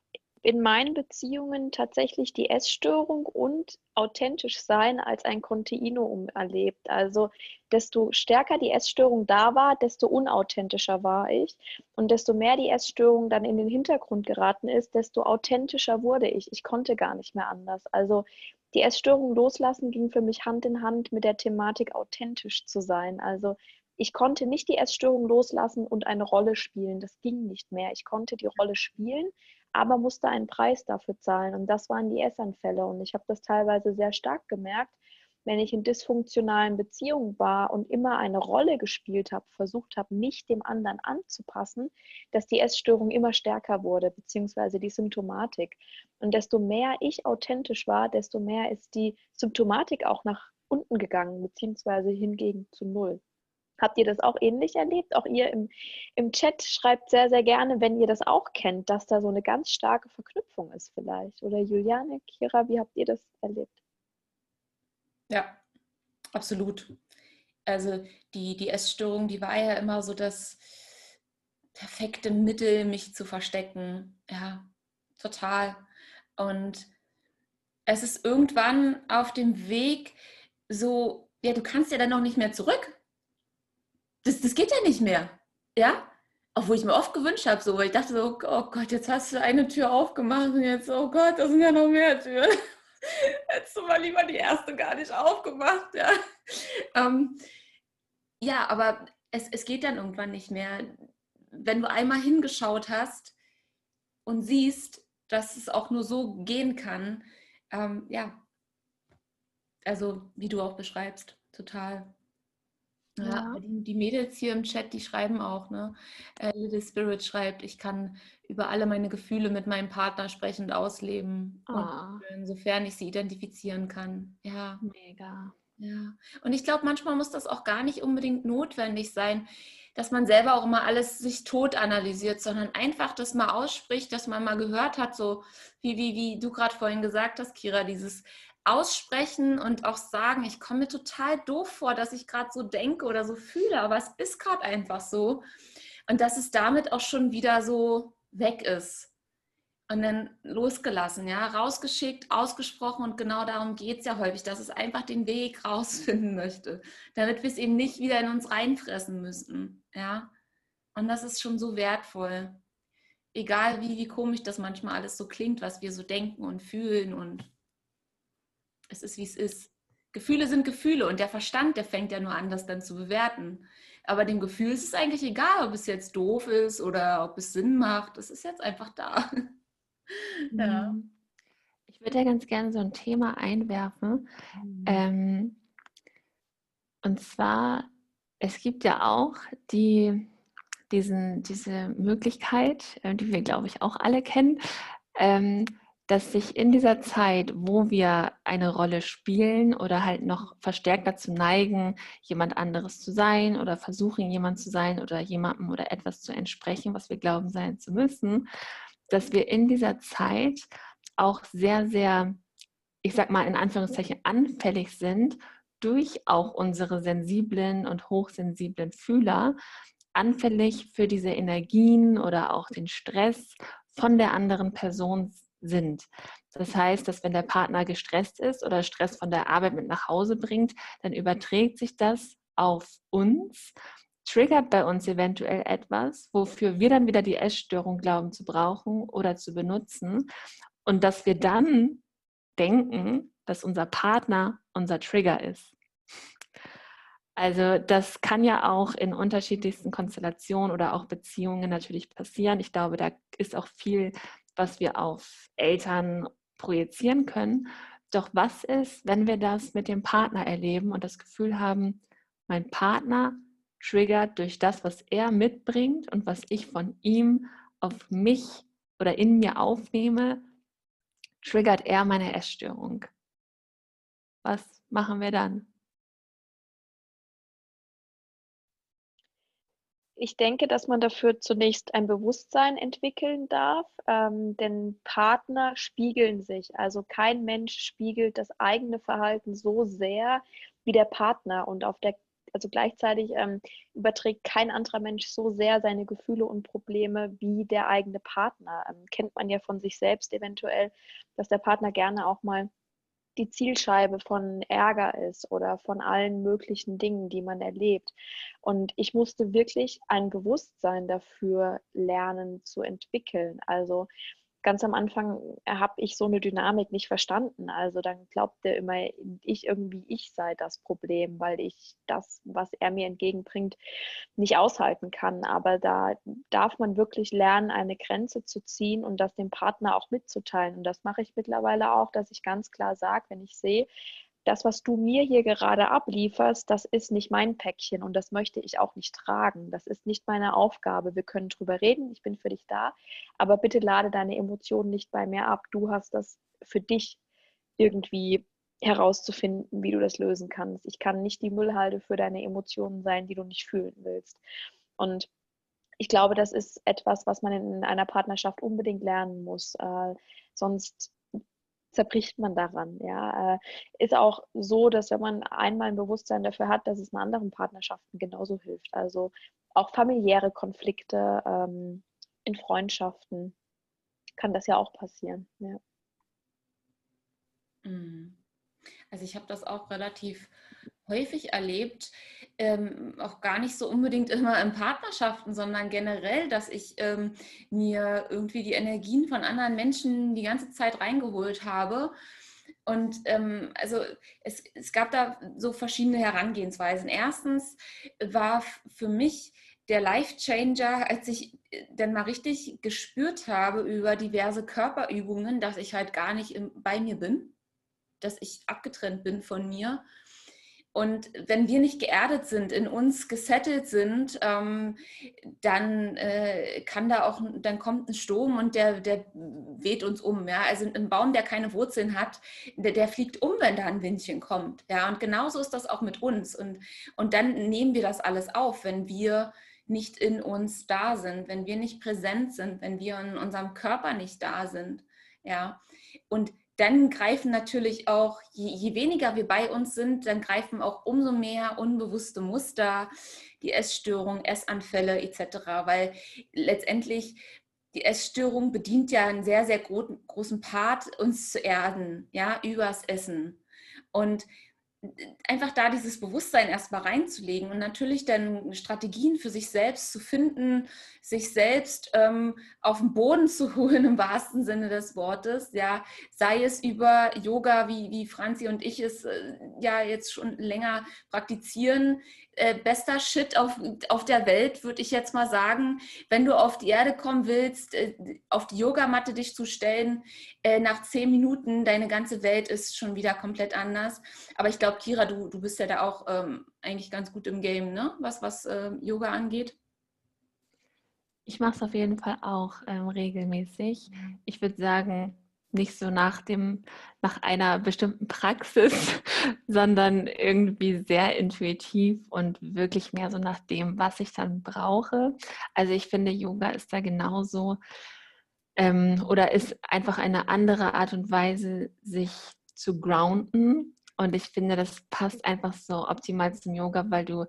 in meinen Beziehungen tatsächlich die Essstörung und authentisch sein als ein Kontinuum erlebt. Also desto stärker die Essstörung da war, desto unauthentischer war ich. Und desto mehr die Essstörung dann in den Hintergrund geraten ist, desto authentischer wurde ich. Ich konnte gar nicht mehr anders. Also die Essstörung loslassen ging für mich Hand in Hand mit der Thematik authentisch zu sein. Also ich konnte nicht die Essstörung loslassen und eine Rolle spielen. Das ging nicht mehr. Ich konnte die Rolle spielen, aber musste einen Preis dafür zahlen. Und das waren die Essanfälle. Und ich habe das teilweise sehr stark gemerkt, wenn ich in dysfunktionalen Beziehungen war und immer eine Rolle gespielt habe, versucht habe, mich dem anderen anzupassen, dass die Essstörung immer stärker wurde, beziehungsweise die Symptomatik. Und desto mehr ich authentisch war, desto mehr ist die Symptomatik auch nach unten gegangen, beziehungsweise hingegen zu null. Habt ihr das auch ähnlich erlebt? Auch ihr im, im Chat schreibt sehr, sehr gerne, wenn ihr das auch kennt, dass da so eine ganz starke Verknüpfung ist vielleicht. Oder Juliane, Kira, wie habt ihr das erlebt? Ja, absolut. Also die, die Essstörung, die war ja immer so das perfekte Mittel, mich zu verstecken. Ja, total. Und es ist irgendwann auf dem Weg so, ja, du kannst ja dann noch nicht mehr zurück das, das geht ja nicht mehr. Ja? Obwohl ich mir oft gewünscht habe, so, weil ich dachte so, oh Gott, jetzt hast du eine Tür aufgemacht und jetzt, oh Gott, da sind ja noch mehr Türen. [laughs] Hättest du mal lieber die erste gar nicht aufgemacht, ja. Ähm, ja, aber es, es geht dann irgendwann nicht mehr. Wenn du einmal hingeschaut hast und siehst, dass es auch nur so gehen kann, ähm, ja, also wie du auch beschreibst, total. Ja, die, die, Mädels hier im Chat, die schreiben auch, ne? Äh, Little Spirit schreibt, ich kann über alle meine Gefühle mit meinem Partner sprechend ausleben, oh. insofern ich sie identifizieren kann. Ja. Mega. Ja. Und ich glaube, manchmal muss das auch gar nicht unbedingt notwendig sein, dass man selber auch immer alles sich tot analysiert, sondern einfach das mal ausspricht, dass man mal gehört hat, so wie, wie, wie du gerade vorhin gesagt hast, Kira, dieses aussprechen und auch sagen, ich komme mir total doof vor, dass ich gerade so denke oder so fühle, aber es ist gerade einfach so. Und dass es damit auch schon wieder so weg ist. Und dann losgelassen, ja, rausgeschickt, ausgesprochen und genau darum geht es ja häufig, dass es einfach den Weg [laughs] rausfinden möchte, damit wir es eben nicht wieder in uns reinfressen müssen, ja. Und das ist schon so wertvoll. Egal wie, wie komisch das manchmal alles so klingt, was wir so denken und fühlen und es ist, wie es ist. Gefühle sind Gefühle und der Verstand, der fängt ja nur an, das dann zu bewerten. Aber dem Gefühl ist es eigentlich egal, ob es jetzt doof ist oder ob es Sinn macht. Es ist jetzt einfach da. [laughs] ja. Mhm. Ich würde ja ganz gerne so ein Thema einwerfen. Mhm. Ähm, und zwar, es gibt ja auch die diesen, diese Möglichkeit, äh, die wir, glaube ich, auch alle kennen, ähm, dass sich in dieser Zeit, wo wir eine Rolle spielen oder halt noch verstärkt dazu neigen, jemand anderes zu sein oder versuchen, jemand zu sein oder jemandem oder etwas zu entsprechen, was wir glauben sein zu müssen, dass wir in dieser Zeit auch sehr, sehr, ich sag mal in Anführungszeichen, anfällig sind durch auch unsere sensiblen und hochsensiblen Fühler, anfällig für diese Energien oder auch den Stress von der anderen Person sind. Das heißt, dass wenn der Partner gestresst ist oder Stress von der Arbeit mit nach Hause bringt, dann überträgt sich das auf uns, triggert bei uns eventuell etwas, wofür wir dann wieder die Essstörung glauben zu brauchen oder zu benutzen und dass wir dann denken, dass unser Partner unser Trigger ist. Also das kann ja auch in unterschiedlichsten Konstellationen oder auch Beziehungen natürlich passieren. Ich glaube, da ist auch viel was wir auf Eltern projizieren können. Doch was ist, wenn wir das mit dem Partner erleben und das Gefühl haben, mein Partner triggert durch das, was er mitbringt und was ich von ihm auf mich oder in mir aufnehme, triggert er meine Essstörung. Was machen wir dann? Ich denke, dass man dafür zunächst ein Bewusstsein entwickeln darf, ähm, denn Partner spiegeln sich. Also kein Mensch spiegelt das eigene Verhalten so sehr wie der Partner und auf der also gleichzeitig ähm, überträgt kein anderer Mensch so sehr seine Gefühle und Probleme wie der eigene Partner. Ähm, kennt man ja von sich selbst eventuell, dass der Partner gerne auch mal die Zielscheibe von Ärger ist oder von allen möglichen Dingen, die man erlebt. Und ich musste wirklich ein Bewusstsein dafür lernen zu entwickeln. Also ganz am Anfang habe ich so eine Dynamik nicht verstanden. Also dann glaubte immer, ich irgendwie ich sei das Problem, weil ich das, was er mir entgegenbringt, nicht aushalten kann. Aber da darf man wirklich lernen, eine Grenze zu ziehen und das dem Partner auch mitzuteilen. Und das mache ich mittlerweile auch, dass ich ganz klar sage, wenn ich sehe, das, was du mir hier gerade ablieferst, das ist nicht mein Päckchen und das möchte ich auch nicht tragen. Das ist nicht meine Aufgabe. Wir können drüber reden, ich bin für dich da, aber bitte lade deine Emotionen nicht bei mir ab. Du hast das für dich irgendwie herauszufinden, wie du das lösen kannst. Ich kann nicht die Müllhalde für deine Emotionen sein, die du nicht fühlen willst. Und ich glaube, das ist etwas, was man in einer Partnerschaft unbedingt lernen muss. Äh, sonst zerbricht man daran. Ja, äh, ist auch so, dass wenn man einmal ein Bewusstsein dafür hat, dass es in anderen Partnerschaften genauso hilft. Also auch familiäre Konflikte ähm, in Freundschaften kann das ja auch passieren. Ja. Mhm. Also ich habe das auch relativ häufig erlebt, ähm, auch gar nicht so unbedingt immer in Partnerschaften, sondern generell, dass ich ähm, mir irgendwie die Energien von anderen Menschen die ganze Zeit reingeholt habe. Und ähm, also es, es gab da so verschiedene Herangehensweisen. Erstens war für mich der Life Changer, als ich äh, dann mal richtig gespürt habe über diverse Körperübungen, dass ich halt gar nicht bei mir bin, dass ich abgetrennt bin von mir und wenn wir nicht geerdet sind, in uns gesettelt sind, ähm, dann äh, kann da auch, dann kommt ein Sturm und der, der weht uns um. Ja? Also ein Baum, der keine Wurzeln hat, der, der fliegt um, wenn da ein Windchen kommt. Ja? Und genauso ist das auch mit uns. Und, und dann nehmen wir das alles auf, wenn wir nicht in uns da sind, wenn wir nicht präsent sind, wenn wir in unserem Körper nicht da sind. Ja. Und dann greifen natürlich auch, je, je, weniger wir bei uns sind, dann greifen auch umso mehr unbewusste Muster, die Essstörung, Essanfälle etc., weil letztendlich die Essstörung bedient ja einen sehr, sehr gro großen Part, uns zu erden, ja, übers Essen. Und einfach da dieses Bewusstsein erstmal reinzulegen und natürlich dann Strategien für sich selbst zu finden, sich selbst ähm, auf den Boden zu [laughs] holen im wahrsten Sinne des Wortes, ja, sei es über Yoga, wie, wie Franzi und ich es äh, ja jetzt schon länger praktizieren, äh, bester Shit auf, auf der Welt, würde ich jetzt mal sagen. Wenn du auf die Erde kommen willst, äh, auf die Yogamatte dich zu stellen, äh, nach zehn Minuten, deine ganze Welt ist schon wieder komplett anders. Aber ich glaube, Kira, du, du bist ja da auch ähm, eigentlich ganz gut im Game, ne? was, was äh, Yoga angeht. Ich mache es auf jeden Fall auch ähm, regelmäßig. Ich würde sagen, nicht so nach dem, nach einer bestimmten Praxis, [laughs] sondern irgendwie sehr intuitiv und wirklich mehr so nach dem, was ich dann brauche. Also ich finde, Yoga ist da genauso ähm, oder ist einfach eine andere Art und Weise, sich zu grounden. Und ich finde, das passt einfach so optimal zum Yoga, weil du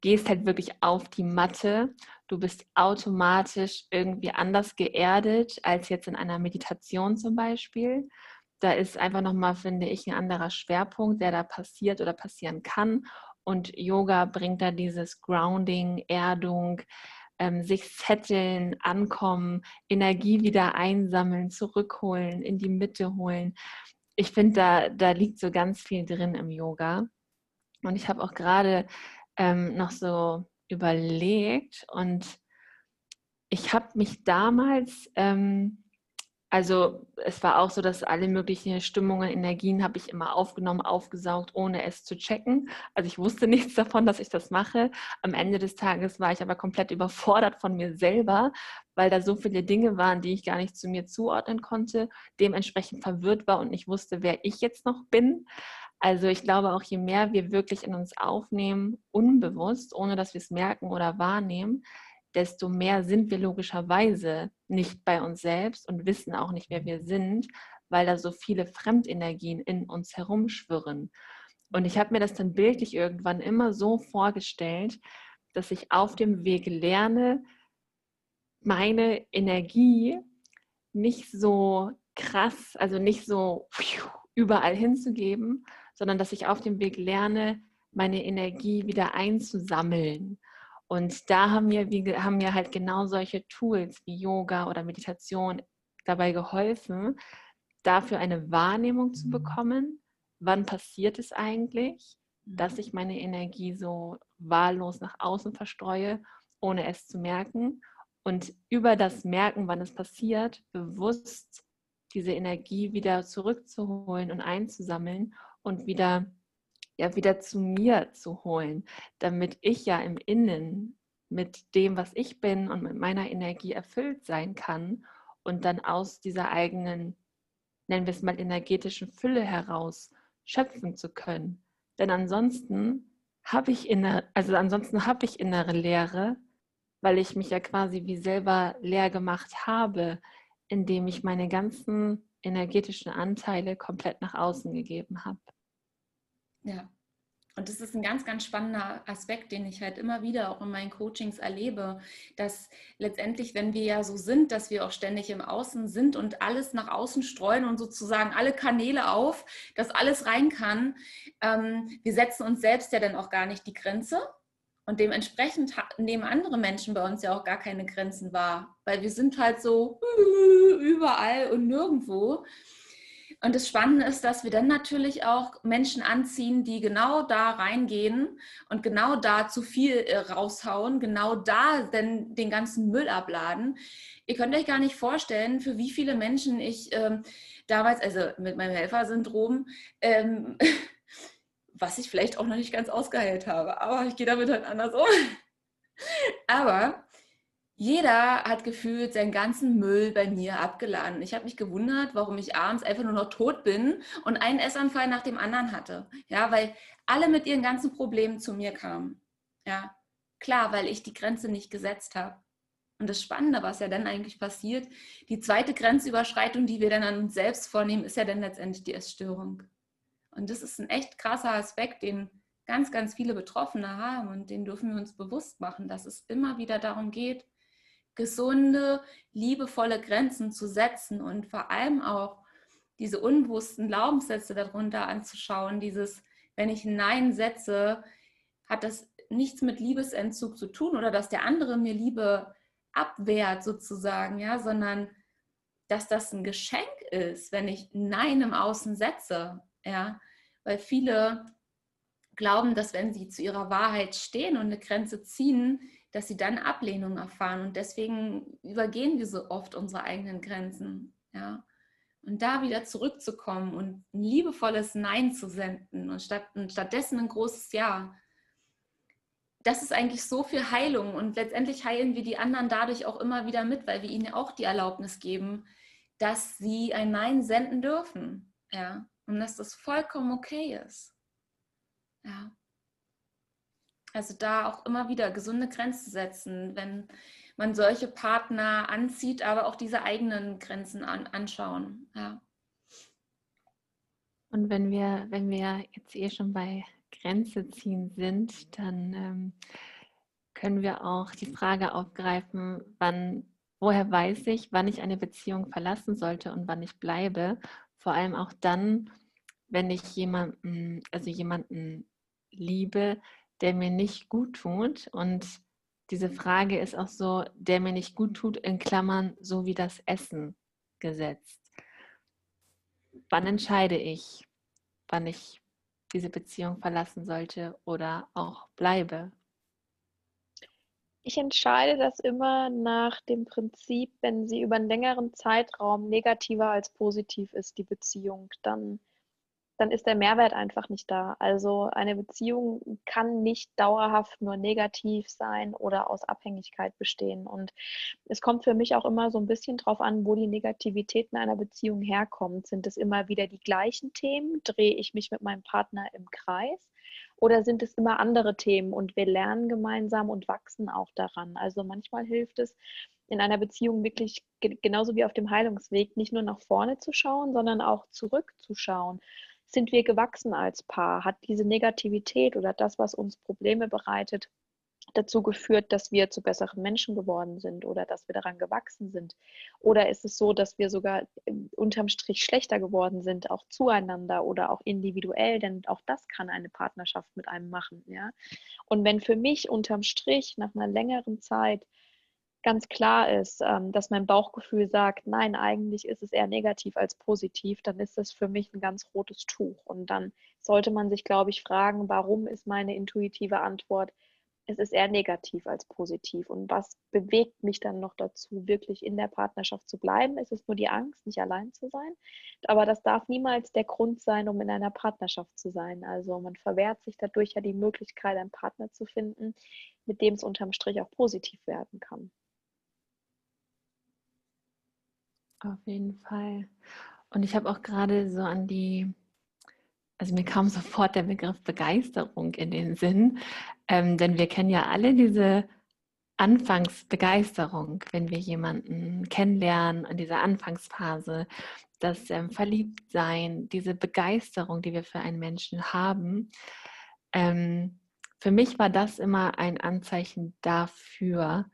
gehst halt wirklich auf die Matte. Du bist automatisch irgendwie anders geerdet als jetzt in einer Meditation zum Beispiel. Da ist einfach nochmal, finde ich, ein anderer Schwerpunkt, der da passiert oder passieren kann. Und Yoga bringt da dieses Grounding, Erdung, ähm, sich setteln, ankommen, Energie wieder einsammeln, zurückholen, in die Mitte holen. Ich finde, da, da liegt so ganz viel drin im Yoga. Und ich habe auch gerade ähm, noch so überlegt und ich habe mich damals, ähm, also es war auch so, dass alle möglichen Stimmungen, Energien habe ich immer aufgenommen, aufgesaugt, ohne es zu checken. Also ich wusste [laughs] nichts davon, dass ich das mache. Am Ende des Tages war ich aber komplett überfordert von mir selber, weil da so viele Dinge waren, die ich gar nicht zu mir zuordnen konnte, dementsprechend verwirrt war und nicht wusste, wer ich jetzt noch bin. Also ich glaube auch, je mehr wir wirklich in uns aufnehmen, unbewusst, ohne dass wir es merken oder wahrnehmen, desto mehr sind wir logischerweise nicht bei uns selbst und wissen auch nicht, wer wir sind, weil da so viele Fremdenergien in uns herumschwirren. Und ich habe mir das dann bildlich irgendwann immer so vorgestellt, dass ich auf dem Weg lerne, meine Energie nicht so krass, also nicht so überall hinzugeben, sondern dass ich auf dem Weg lerne, meine Energie wieder einzusammeln. Und da haben mir, wie, haben mir halt genau solche Tools wie Yoga oder Meditation dabei geholfen, dafür eine Wahrnehmung zu mhm. bekommen. Wann passiert es eigentlich, dass mhm. ich meine Energie so wahllos nach außen verstreue, ohne es zu merken? Und über das Merken, wann es passiert, bewusst diese Energie wieder zurückzuholen und einzusammeln und wieder, ja, wieder zu mir zu holen, damit ich ja im Innen mit dem, was ich bin und mit meiner Energie erfüllt sein kann und dann aus dieser eigenen, nennen wir es mal, energetischen Fülle heraus schöpfen zu können. Denn ansonsten habe ich innere, also ansonsten habe ich innere Leere, weil ich mich ja quasi wie selber leer gemacht habe, indem ich meine ganzen energetischen Anteile komplett nach außen gegeben habe. Ja. Und das ist ein ganz, ganz spannender Aspekt, den ich halt immer wieder auch in meinen Coachings erlebe, dass letztendlich, wenn wir ja so sind, dass wir auch ständig im Außen sind und alles nach außen streuen und sozusagen alle Kanäle auf, dass alles rein kann, ähm, wir setzen uns selbst ja dann auch gar nicht die Grenze. Und dementsprechend nehmen andere Menschen bei uns ja auch gar keine Grenzen wahr, weil wir sind halt so [laughs] überall und nirgendwo. Und das Spannende ist, dass wir dann natürlich auch Menschen anziehen, die genau da reingehen und genau da zu viel äh, raushauen, genau da denn den ganzen Müll abladen. Ihr könnt euch gar nicht vorstellen, für wie viele Menschen ich ähm, damals, also mit meinem Helfersyndrom, ähm, [laughs] was ich vielleicht auch noch nicht ganz ausgeheilt habe, aber ich gehe damit halt anders um. [laughs] aber jeder hat gefühlt seinen ganzen Müll bei mir abgeladen. Ich habe mich gewundert, warum ich abends einfach nur noch tot bin und einen Essanfall nach dem anderen hatte. Ja, weil alle mit ihren ganzen Problemen zu mir kamen. Ja, klar, weil ich die Grenze nicht gesetzt habe. Und das Spannende, was ja dann eigentlich passiert, die zweite Grenzüberschreitung, die wir dann an uns selbst vornehmen, ist ja dann letztendlich die Essstörung. Und das ist ein echt krasser Aspekt, den ganz, ganz viele Betroffene haben und den dürfen wir uns bewusst machen, dass es immer wieder darum geht, gesunde, liebevolle Grenzen zu setzen und vor allem auch diese unbewussten Glaubenssätze darunter anzuschauen. Dieses, wenn ich Nein setze, hat das nichts mit Liebesentzug zu tun oder dass der andere mir Liebe abwehrt sozusagen, ja, sondern dass das ein Geschenk ist, wenn ich Nein im Außen setze, ja, weil viele glauben, dass wenn sie zu ihrer Wahrheit stehen und eine Grenze ziehen, dass sie dann Ablehnung erfahren. Und deswegen übergehen wir so oft unsere eigenen Grenzen. Ja. Und da wieder zurückzukommen und ein liebevolles Nein zu senden und, statt, und stattdessen ein großes Ja. das ist eigentlich so viel Heilung und letztendlich heilen wir die anderen dadurch auch immer wieder mit, weil wir ihnen auch die Erlaubnis geben, dass sie ein Nein senden dürfen. Ja, und dass das vollkommen okay ist. Ja. Also da auch immer wieder gesunde Grenzen setzen, wenn man solche Partner anzieht, aber auch diese eigenen Grenzen an, anschauen. Ja. Und wenn wir, wenn wir jetzt eh schon bei Grenze ziehen sind, dann ähm, können wir auch die Frage aufgreifen, wann, woher weiß ich, wann ich eine Beziehung verlassen sollte und wann ich bleibe. Vor allem auch dann, wenn ich jemanden, also jemanden liebe, der mir nicht gut tut. Und diese Frage ist auch so, der mir nicht gut tut, in Klammern, so wie das Essen gesetzt. Wann entscheide ich, wann ich diese Beziehung verlassen sollte oder auch bleibe? Ich entscheide das immer nach dem Prinzip, wenn sie über einen längeren Zeitraum negativer als positiv ist, die Beziehung, dann dann ist der Mehrwert einfach nicht da. Also eine Beziehung kann nicht dauerhaft nur negativ sein oder aus Abhängigkeit bestehen. Und es kommt für mich auch immer so ein bisschen drauf an, wo die Negativitäten einer Beziehung herkommt. Sind es immer wieder die gleichen Themen? Drehe ich mich mit meinem Partner im Kreis? Oder sind es immer andere Themen und wir lernen gemeinsam und wachsen auch daran? Also manchmal hilft es, in einer Beziehung wirklich genauso wie auf dem Heilungsweg nicht nur nach vorne zu schauen, sondern auch zurückzuschauen sind wir gewachsen als Paar? Hat diese Negativität oder das, was uns Probleme bereitet, dazu geführt, dass wir zu besseren Menschen geworden sind oder dass wir daran gewachsen sind? Oder ist es so, dass wir sogar unterm Strich schlechter geworden sind, auch zueinander oder auch individuell? Denn auch das kann eine Partnerschaft mit einem machen. Ja? Und wenn für mich unterm Strich nach einer längeren Zeit ganz klar ist, ähm, dass mein Bauchgefühl sagt, nein, eigentlich ist es eher negativ als positiv, dann ist das für mich ein ganz rotes Tuch. Und dann sollte man sich, glaube ich, fragen, warum ist meine intuitive Antwort, es ist eher negativ als positiv. Und was bewegt mich dann noch dazu, wirklich in der Partnerschaft zu bleiben? Es ist nur die Angst, nicht allein zu sein. Aber das darf niemals der Grund sein, um in einer Partnerschaft zu sein. Also man verwehrt sich dadurch ja die Möglichkeit, einen Partner zu finden, mit dem es unterm Strich auch positiv werden kann. Auf jeden Fall. Und ich habe auch gerade so an die, also mir kam [laughs] sofort der Begriff Begeisterung in den Sinn, ähm, denn wir kennen ja alle diese Anfangsbegeisterung, wenn wir jemanden kennenlernen in dieser Anfangsphase, das ähm, Verliebtsein, diese Begeisterung, die wir für einen Menschen haben. Ähm, für mich war das immer ein Anzeichen dafür,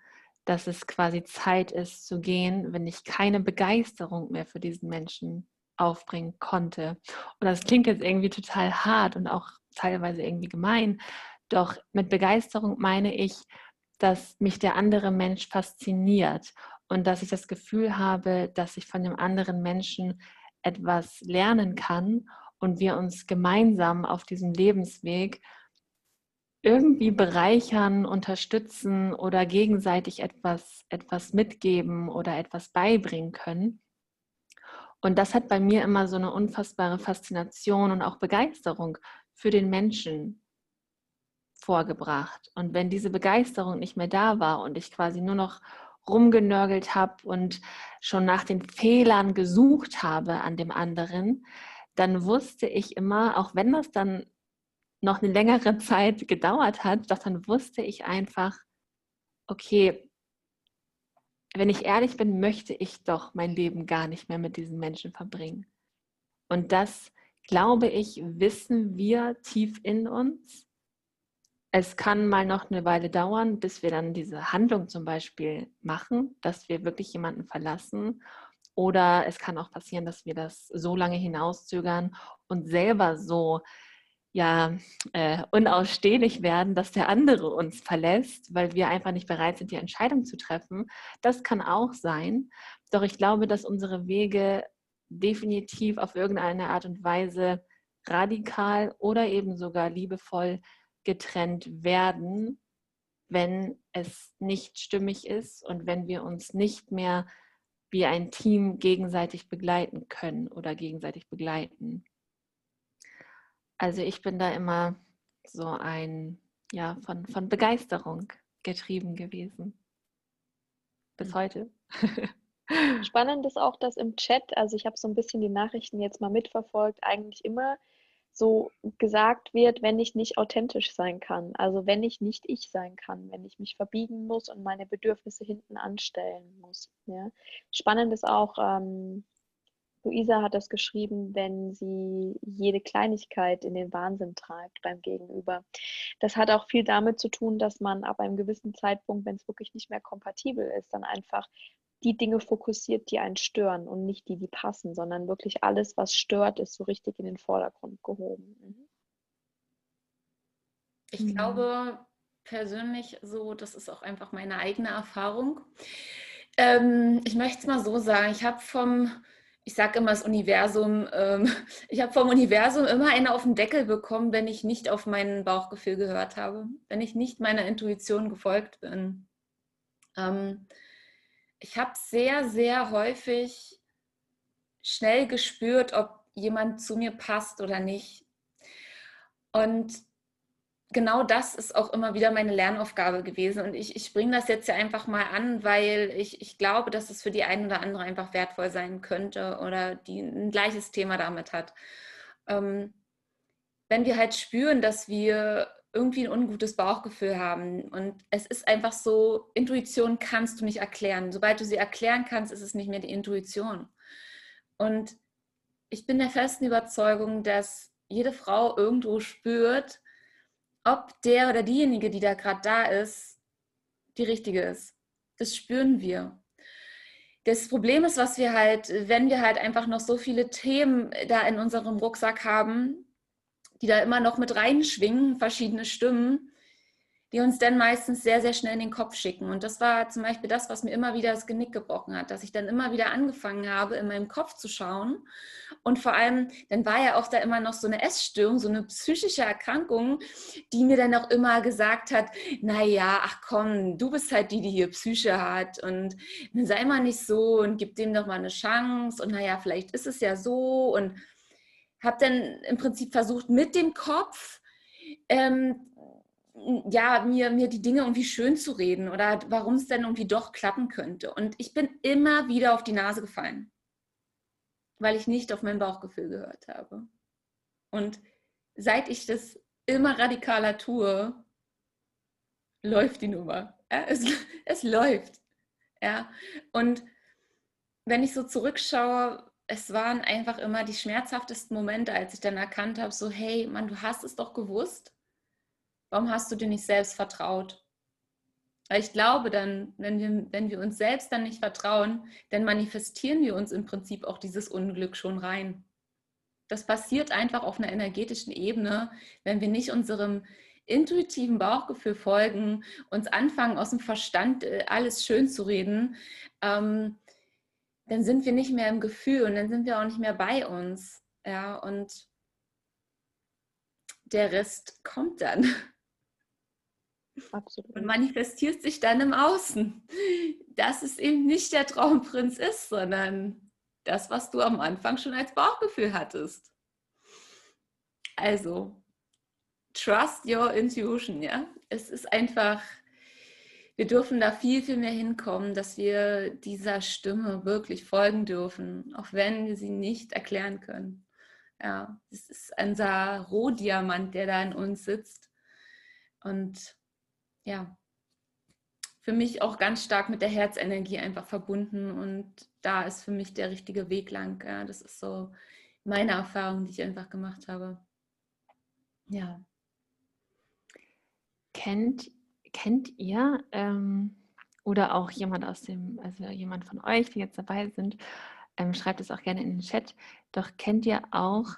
dass es quasi Zeit ist zu gehen, wenn ich keine Begeisterung mehr für diesen Menschen aufbringen konnte. Und das klingt jetzt irgendwie total hart und auch teilweise irgendwie gemein. Doch mit Begeisterung meine ich, dass mich der andere Mensch fasziniert und dass ich das Gefühl habe, dass ich von dem anderen Menschen etwas lernen kann und wir uns gemeinsam auf diesem Lebensweg irgendwie bereichern, unterstützen oder gegenseitig etwas, etwas mitgeben oder etwas beibringen können. Und das hat bei mir immer so eine unfassbare Faszination und auch Begeisterung für den Menschen vorgebracht. Und wenn diese Begeisterung nicht mehr da war und ich quasi nur noch rumgenörgelt habe und schon nach den Fehlern gesucht habe an dem anderen, dann wusste ich immer, auch wenn das dann noch eine längere Zeit gedauert hat, doch dann wusste ich einfach, okay, wenn ich ehrlich bin, möchte ich doch mein Leben gar nicht mehr mit diesen Menschen verbringen. Und das, glaube ich, wissen wir tief in uns. Es kann mal noch eine Weile dauern, bis wir dann diese Handlung zum Beispiel machen, dass wir wirklich jemanden verlassen. Oder es kann auch passieren, dass wir das so lange hinauszögern und selber so ja äh, unausstehlich werden, dass der andere uns verlässt, weil wir einfach nicht bereit sind, die Entscheidung zu treffen. Das kann auch sein. Doch ich glaube, dass unsere Wege definitiv auf irgendeine Art und Weise radikal oder eben sogar liebevoll getrennt werden, wenn es nicht stimmig ist und wenn wir uns nicht mehr wie ein Team gegenseitig begleiten können oder gegenseitig begleiten. Also ich bin da immer so ein ja, von, von Begeisterung getrieben gewesen. Bis mhm. heute. [laughs] Spannend ist auch, dass im Chat, also ich habe so ein bisschen die Nachrichten jetzt mal mitverfolgt, eigentlich immer so gesagt wird, wenn ich nicht authentisch sein kann. Also wenn ich nicht ich sein kann, wenn ich mich verbiegen muss und meine Bedürfnisse hinten anstellen muss. Ja. Spannend ist auch, ähm, Luisa hat das geschrieben, wenn sie jede Kleinigkeit in den Wahnsinn treibt beim Gegenüber. Das hat auch viel damit zu tun, dass man ab einem gewissen Zeitpunkt, wenn es wirklich nicht mehr kompatibel ist, dann einfach die Dinge fokussiert, die einen stören und nicht die, die passen, sondern wirklich alles, was stört, ist so richtig in den Vordergrund gehoben. Mhm. Ich mhm. glaube persönlich so, das ist auch einfach meine eigene Erfahrung. Ähm, ich möchte es mal so sagen, ich habe vom ich sage immer das Universum, ähm, [laughs] ich habe vom Universum immer eine auf den Deckel bekommen, wenn ich nicht auf mein Bauchgefühl gehört habe, wenn ich nicht meiner Intuition gefolgt bin. Ähm, ich habe sehr, sehr häufig schnell gespürt, ob jemand zu mir passt oder nicht. Und genau das ist auch immer wieder meine Lernaufgabe gewesen. Und ich, ich bringe das jetzt ja einfach mal an, weil ich, ich glaube, dass es für die eine oder andere einfach wertvoll sein könnte oder die ein gleiches Thema damit hat. Ähm, wenn wir halt spüren, dass wir irgendwie ein ungutes Bauchgefühl haben und es ist einfach so, Intuition kannst du nicht erklären. Sobald du sie erklären kannst, ist es nicht mehr die Intuition. Und ich bin der festen Überzeugung, dass jede Frau irgendwo spürt, ob der oder diejenige, die da gerade da ist, die richtige ist. Das spüren wir. Das Problem ist, was wir halt, wenn wir halt einfach noch so viele Themen da in unserem Rucksack haben, die da immer noch mit reinschwingen, verschiedene Stimmen, die uns dann meistens sehr, sehr schnell in den Kopf schicken. Und das war zum Beispiel das, was mir immer wieder das Genick gebrochen hat, dass ich dann immer wieder angefangen habe, in meinem Kopf zu schauen. Und vor allem, dann war ja auch da immer noch so eine Essstörung, so eine psychische Erkrankung, die mir dann auch immer gesagt hat, naja, ach komm, du bist halt die, die hier Psyche hat und sei mal nicht so und gib dem doch mal eine Chance und naja, vielleicht ist es ja so und habe dann im Prinzip versucht, mit dem Kopf ähm, ja, mir, mir die Dinge irgendwie schön zu reden oder warum es denn irgendwie doch klappen könnte. Und ich bin immer wieder auf die Nase gefallen, weil ich nicht auf mein Bauchgefühl gehört habe. Und seit ich das immer radikaler tue, läuft die Nummer. Ja, es, [laughs] es läuft. Ja. Und wenn ich so zurückschaue, es waren einfach immer die schmerzhaftesten Momente, als ich dann erkannt habe, so, hey, Mann, du hast es doch gewusst Warum hast du dir nicht selbst vertraut? Weil ich glaube dann, wenn wir, wenn wir uns selbst dann nicht vertrauen, dann manifestieren wir uns im Prinzip auch dieses Unglück schon rein. Das passiert einfach auf einer energetischen Ebene, wenn wir nicht unserem intuitiven Bauchgefühl folgen, uns anfangen, aus dem Verstand äh, alles schön zu reden, ähm, dann sind wir nicht mehr im Gefühl und dann sind wir auch nicht mehr bei uns. Ja, und der Rest kommt dann. [laughs] Absolut. Und manifestiert sich dann im Außen, dass es eben nicht der Traumprinz ist, sondern das, was du am Anfang schon als Bauchgefühl hattest. Also, trust your intuition, ja. Es ist einfach, wir dürfen da viel, viel mehr hinkommen, dass wir dieser Stimme wirklich folgen dürfen, auch wenn wir sie nicht erklären können. Ja, es ist unser Rohdiamant, der da in uns sitzt. Und ja, für mich auch ganz stark mit der Herzenergie einfach verbunden und da ist für mich der richtige Weg lang. Ja, das ist so meine Erfahrung, die ich einfach gemacht habe. Ja. Kennt, kennt ihr ähm, oder auch jemand aus dem, also jemand von euch, die jetzt dabei sind, ähm, schreibt es auch gerne in den Chat. Doch kennt ihr auch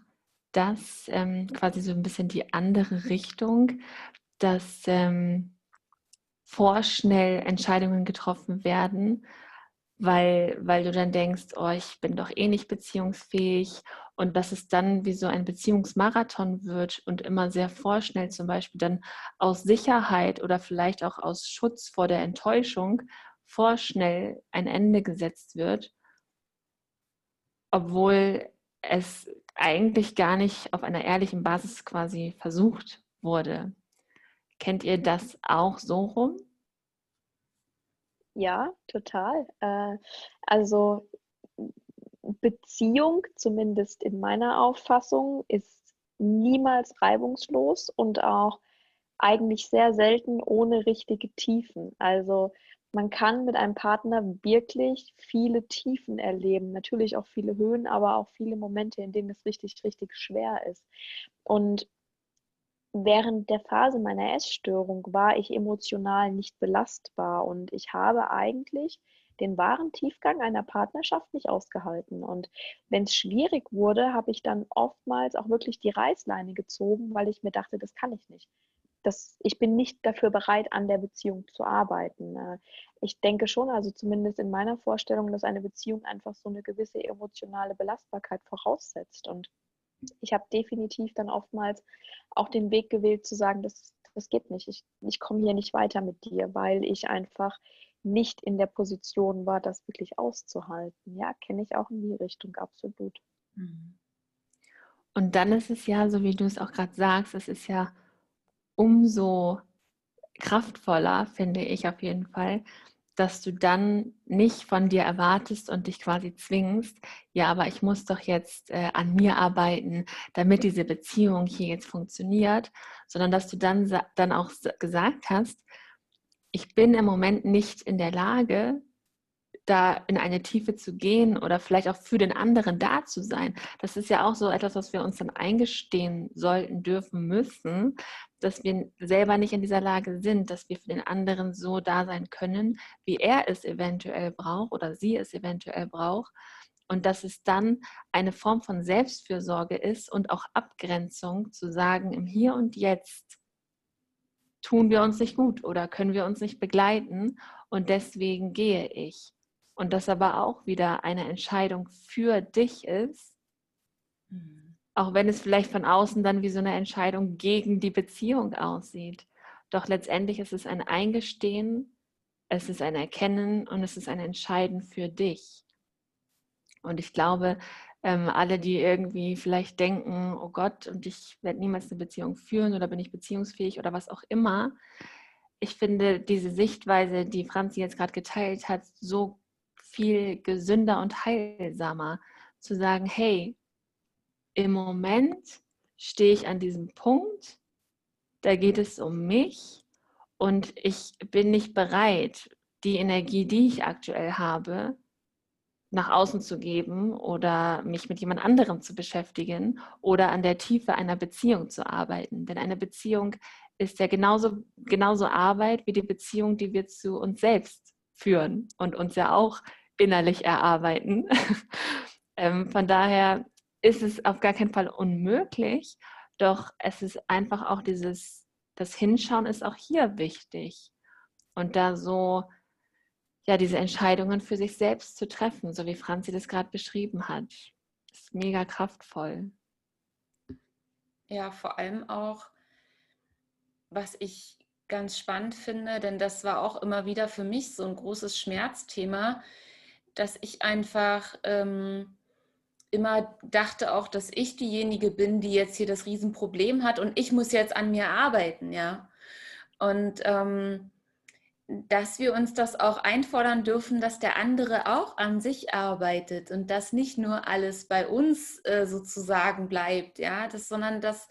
das ähm, quasi so ein bisschen die andere Richtung, dass ähm, vorschnell Entscheidungen getroffen werden, weil, weil du dann denkst, oh, ich bin doch eh nicht beziehungsfähig und dass es dann wie so ein Beziehungsmarathon wird und immer sehr vorschnell zum Beispiel dann aus Sicherheit oder vielleicht auch aus Schutz vor der Enttäuschung vorschnell ein Ende gesetzt wird, obwohl es eigentlich gar nicht auf einer ehrlichen Basis quasi versucht wurde. Kennt ihr das auch so rum? Ja, total. Äh, also Beziehung, zumindest in meiner Auffassung, ist niemals reibungslos und auch eigentlich sehr selten ohne richtige Tiefen. Also man kann mit einem Partner wirklich viele Tiefen erleben, natürlich auch viele Höhen, aber auch viele Momente, in denen es richtig, richtig schwer ist. Und während der Phase meiner Essstörung war ich emotional nicht belastbar und ich habe eigentlich den wahren Tiefgang einer Partnerschaft nicht ausgehalten. Und wenn es schwierig wurde, habe ich dann oftmals auch wirklich die Reißleine gezogen, weil ich mir dachte, das kann ich nicht das, ich bin nicht dafür bereit, an der Beziehung zu arbeiten. Äh, ich denke schon, also zumindest in meiner Vorstellung, dass eine Beziehung einfach so eine gewisse emotionale Belastbarkeit voraussetzt. Und ich habe definitiv dann oftmals auch den Weg gewählt zu sagen, das, das geht nicht. Ich, ich komme hier nicht weiter mit dir, weil ich einfach nicht in der Position war, das wirklich auszuhalten. Ja, kenne ich auch in die Richtung, absolut. Mhm. Und dann ist es ja, so wie du es auch gerade sagst, es ist ja umso kraftvoller, finde ich auf jeden Fall, dass du dann nicht von dir erwartest und dich quasi zwingst, ja, aber ich muss doch jetzt äh, an mir arbeiten, damit diese Beziehung hier jetzt funktioniert, sondern dass du dann, dann auch gesagt hast, ich bin im Moment nicht in der Lage, da in eine Tiefe zu gehen oder vielleicht auch für den anderen da zu sein. Das ist ja auch so etwas, was wir uns dann eingestehen sollten, dürfen, müssen, dass wir selber nicht in dieser Lage sind, dass wir für den anderen so da sein können, wie er es eventuell braucht oder sie es eventuell braucht. Und dass es dann eine Form von Selbstfürsorge ist und auch Abgrenzung zu sagen, im Hier und Jetzt tun wir uns nicht gut oder können wir uns nicht begleiten und deswegen gehe ich. Und das aber auch wieder eine Entscheidung für dich ist, mhm. Auch wenn es vielleicht von außen dann wie so eine Entscheidung gegen die Beziehung aussieht. Doch letztendlich ist es ein Eingestehen, es ist ein Erkennen und es ist ein Entscheiden für dich. Und ich glaube, ähm, alle, die irgendwie vielleicht denken, oh Gott, und ich werde niemals eine Beziehung führen oder bin ich beziehungsfähig oder was auch immer, ich finde diese Sichtweise, die Franzi jetzt gerade geteilt hat, so viel gesünder und heilsamer, zu sagen, hey, im Moment stehe ich an diesem Punkt, da geht es um mich und ich bin nicht bereit, die Energie, die ich aktuell habe, nach außen zu geben oder mich mit jemand anderem zu beschäftigen oder an der Tiefe einer Beziehung zu arbeiten. Denn eine Beziehung ist ja genauso, genauso Arbeit wie die Beziehung, die wir zu uns selbst führen und uns ja auch innerlich erarbeiten. [laughs] ähm, von daher ist es auf gar keinen Fall unmöglich, doch es ist einfach auch dieses, das Hinschauen ist auch hier wichtig. Und da so, ja, diese Entscheidungen für sich selbst zu treffen, so wie Franzi das gerade beschrieben hat, ist mega kraftvoll. Ja, vor allem auch, was ich ganz spannend finde, denn das war auch immer wieder für mich so ein großes Schmerzthema, dass ich einfach ähm, immer dachte auch, dass ich diejenige bin, die jetzt hier das Riesenproblem hat und ich muss jetzt an mir arbeiten, ja. Und ähm, dass wir uns das auch einfordern dürfen, dass der andere auch an sich arbeitet und dass nicht nur alles bei uns äh, sozusagen bleibt, ja, das, sondern dass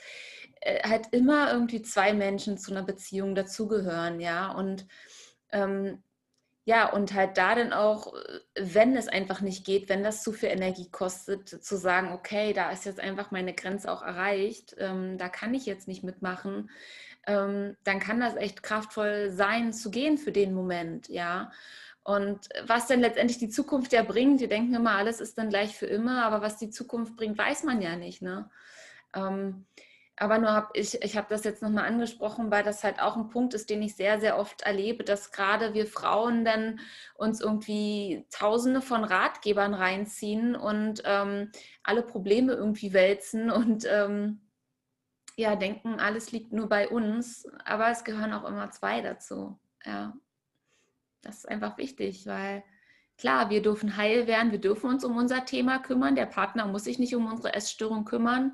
äh, halt immer irgendwie zwei Menschen zu einer Beziehung dazugehören, ja. Und ähm, ja, und halt da dann auch, wenn es einfach nicht geht, wenn das zu viel Energie kostet, zu sagen, okay, da ist jetzt einfach meine Grenze auch erreicht, ähm, da kann ich jetzt nicht mitmachen, ähm, dann kann das echt kraftvoll sein, zu gehen für den Moment, ja. Und was denn letztendlich die Zukunft ja bringt, wir denken immer, alles ist dann gleich für immer, aber was die Zukunft bringt, weiß man ja nicht, ne? Ähm, aber nur habe ich, ich habe das jetzt nochmal angesprochen, weil das halt auch ein Punkt ist, den ich sehr, sehr oft erlebe, dass gerade wir Frauen dann uns irgendwie tausende von Ratgebern reinziehen und ähm, alle Probleme irgendwie wälzen und ähm, ja, denken, alles liegt nur bei uns. Aber es gehören auch immer zwei dazu. Ja, das ist einfach wichtig, weil klar, wir dürfen heil werden, wir dürfen uns um unser Thema kümmern. Der Partner muss sich nicht um unsere Essstörung kümmern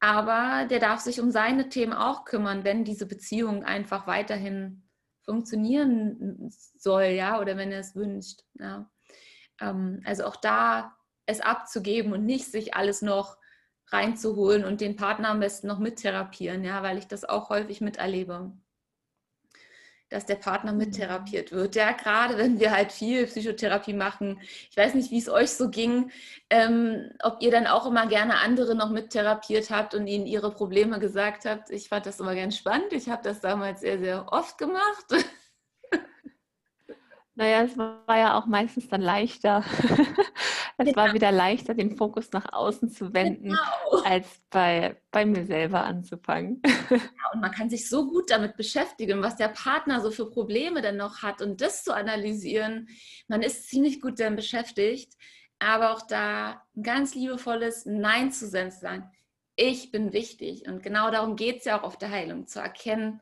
aber der darf sich um seine Themen auch kümmern, wenn diese Beziehung einfach weiterhin funktionieren soll, ja, oder wenn er es wünscht. Ja. Ähm, also auch da es abzugeben und nicht sich alles noch reinzuholen und den Partner am besten noch mittherapieren, ja, weil ich das auch häufig miterlebe dass der Partner mhm. mittherapiert wird. Ja, gerade wenn wir halt viel Psychotherapie machen. Ich weiß nicht, wie es euch so ging, ähm, ob ihr dann auch immer gerne andere noch mittherapiert habt und ihnen ihre Probleme gesagt habt. Ich fand das immer ganz spannend. Ich habe das damals sehr, sehr oft gemacht. [laughs] Naja, es war ja auch meistens dann leichter. [laughs] es genau. war wieder leichter, den Fokus nach außen zu wenden, genau. als bei, bei mir selber anzufangen. [laughs] Ja, und man kann sich so gut damit beschäftigen, was der Partner so für Probleme denn noch hat und das zu analysieren. Man ist ziemlich gut dann beschäftigt, aber auch da ein ganz liebevolles Nein zu sagen. Ich bin wichtig. Und genau darum geht es ja auch auf der Heilung, zu erkennen,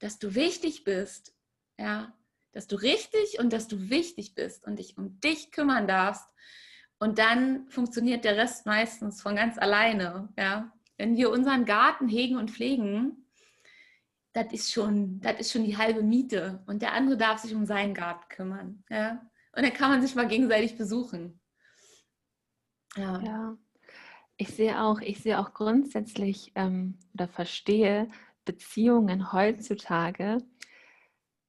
dass du wichtig bist. Ja, dass du richtig und dass du wichtig bist und dich um dich kümmern darfst. Und dann funktioniert der Rest meistens von ganz alleine. Ja? Wenn wir unseren Garten hegen und pflegen, das ist schon, das ist schon die halbe Miete. Und der andere darf sich um seinen Garten kümmern. Ja? Und dann kann man sich mal gegenseitig besuchen. Ja. ja. Ich sehe auch, ich sehe auch grundsätzlich ähm, oder verstehe Beziehungen heutzutage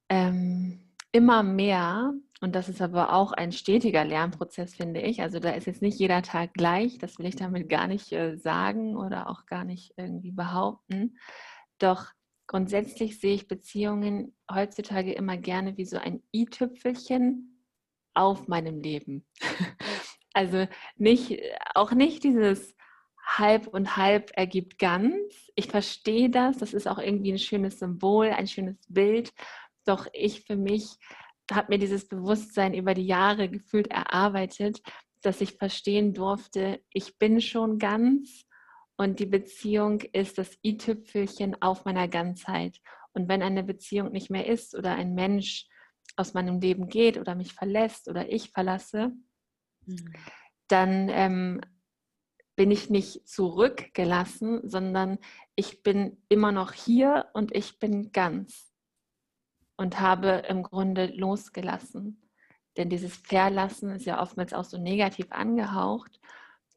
ähm, immer mehr, und das ist aber auch ein stetiger Lernprozess, finde ich. Also da ist jetzt nicht jeder Tag gleich, das will ich damit gar nicht äh, sagen oder auch gar nicht irgendwie behaupten. Doch grundsätzlich sehe ich Beziehungen heutzutage immer gerne wie so ein i-Tüpfelchen auf meinem Leben. [laughs] also nicht, auch nicht dieses halb und halb ergibt ganz. Ich verstehe das, das ist auch irgendwie ein schönes Symbol, ein schönes Bild doch ich für mich habe mir dieses Bewusstsein über die Jahre gefühlt erarbeitet, dass ich verstehen durfte, ich bin schon ganz und die Beziehung ist das i-Tüpfelchen auf meiner Ganzheit. Und wenn eine Beziehung nicht mehr ist oder ein Mensch aus meinem Leben geht oder mich verlässt oder ich verlasse, mhm. dann ähm, bin ich nicht zurückgelassen, sondern ich bin immer noch hier und ich bin ganz und habe im Grunde losgelassen. Denn dieses Verlassen ist ja oftmals auch so negativ angehaucht.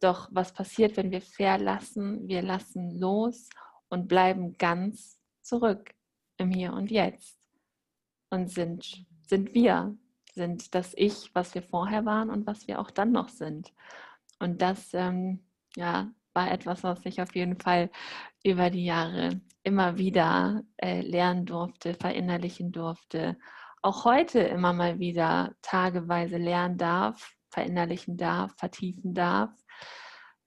Doch was passiert, wenn wir verlassen? Wir lassen los und bleiben ganz zurück im Hier und Jetzt und sind, sind wir, sind das Ich, was wir vorher waren und was wir auch dann noch sind. Und das ähm, ja, war etwas, was ich auf jeden Fall über die Jahre immer wieder äh, lernen durfte, verinnerlichen durfte. Auch heute immer mal wieder tageweise lernen darf, verinnerlichen darf, vertiefen darf.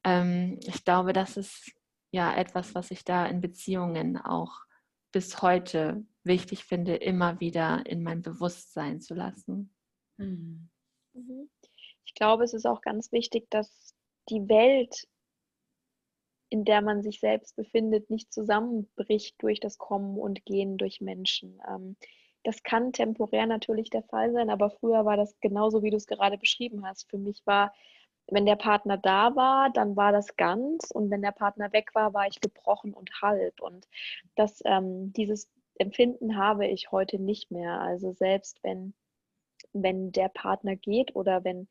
Ähm, ich glaube, das ist ja etwas, was ich da in Beziehungen auch bis heute wichtig finde, immer wieder in mein Bewusstsein zu lassen. Mhm. Mhm. Ich glaube, es ist auch ganz wichtig, dass die Welt in der man sich selbst befindet, nicht zusammenbricht durch das Kommen und Gehen durch Menschen. Ähm, das kann temporär natürlich der Fall sein, aber früher war das genauso, wie du es gerade beschrieben hast. Für mich war, wenn der Partner da war, dann war das ganz und wenn der Partner weg war, war ich gebrochen und halb. Und das, ähm, dieses Empfinden habe ich heute nicht mehr. Also selbst wenn wenn der Partner geht oder wenn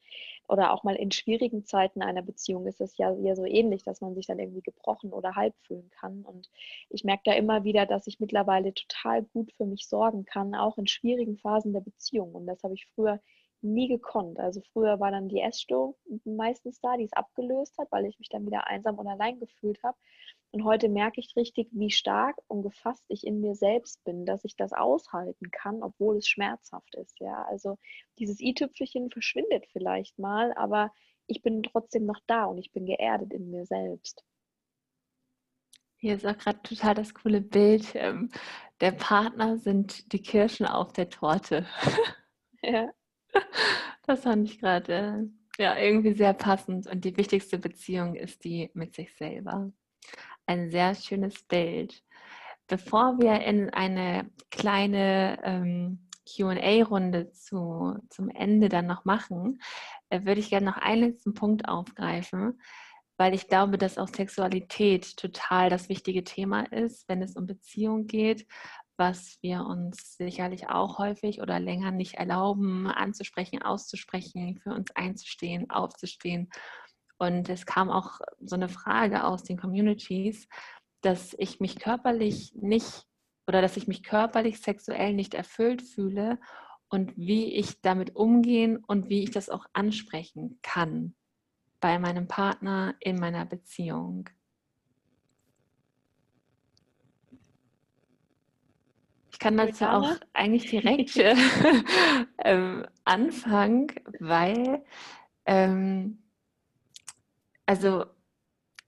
oder auch mal in schwierigen Zeiten einer Beziehung ist es ja, ja so ähnlich, dass man sich dann irgendwie gebrochen oder halb fühlen kann. Und ich merke da immer wieder, dass ich mittlerweile total gut für mich sorgen kann, auch in schwierigen Phasen der Beziehung. Und das habe ich früher nie gekonnt. Also früher war dann die Essstörung meistens da, die es abgelöst hat, weil ich mich dann wieder einsam und allein gefühlt habe. Und heute merke ich richtig, wie stark und gefasst ich in mir selbst bin, dass ich das aushalten kann, obwohl es schmerzhaft ist. Ja, also dieses i-Tüpfelchen verschwindet vielleicht mal, aber ich bin trotzdem noch da und ich bin geerdet in mir selbst. Hier ist auch gerade total das coole Bild. Ähm, der Partner sind die Kirschen auf der Torte. [laughs] Ja. Das fand ich gerade äh, ja, irgendwie sehr passend. Und die wichtigste Beziehung ist die mit sich selber ein sehr schönes Bild. Bevor wir in eine kleine ähm, QA-Runde zu, zum Ende dann noch machen, äh, würde ich gerne noch einen letzten Punkt aufgreifen, weil ich glaube, dass auch Sexualität total das wichtige Thema ist, wenn es um Beziehung geht, was wir uns sicherlich auch häufig oder länger nicht erlauben, anzusprechen, auszusprechen, für uns einzustehen, aufzustehen. Und es kam auch so eine Frage aus den Communities, dass ich mich körperlich nicht oder dass ich mich körperlich sexuell nicht erfüllt fühle und wie ich damit umgehen und wie ich das auch ansprechen kann bei meinem Partner in meiner Beziehung. Ich kann dazu auch eigentlich direkt [laughs] ähm, anfangen, weil ähm, also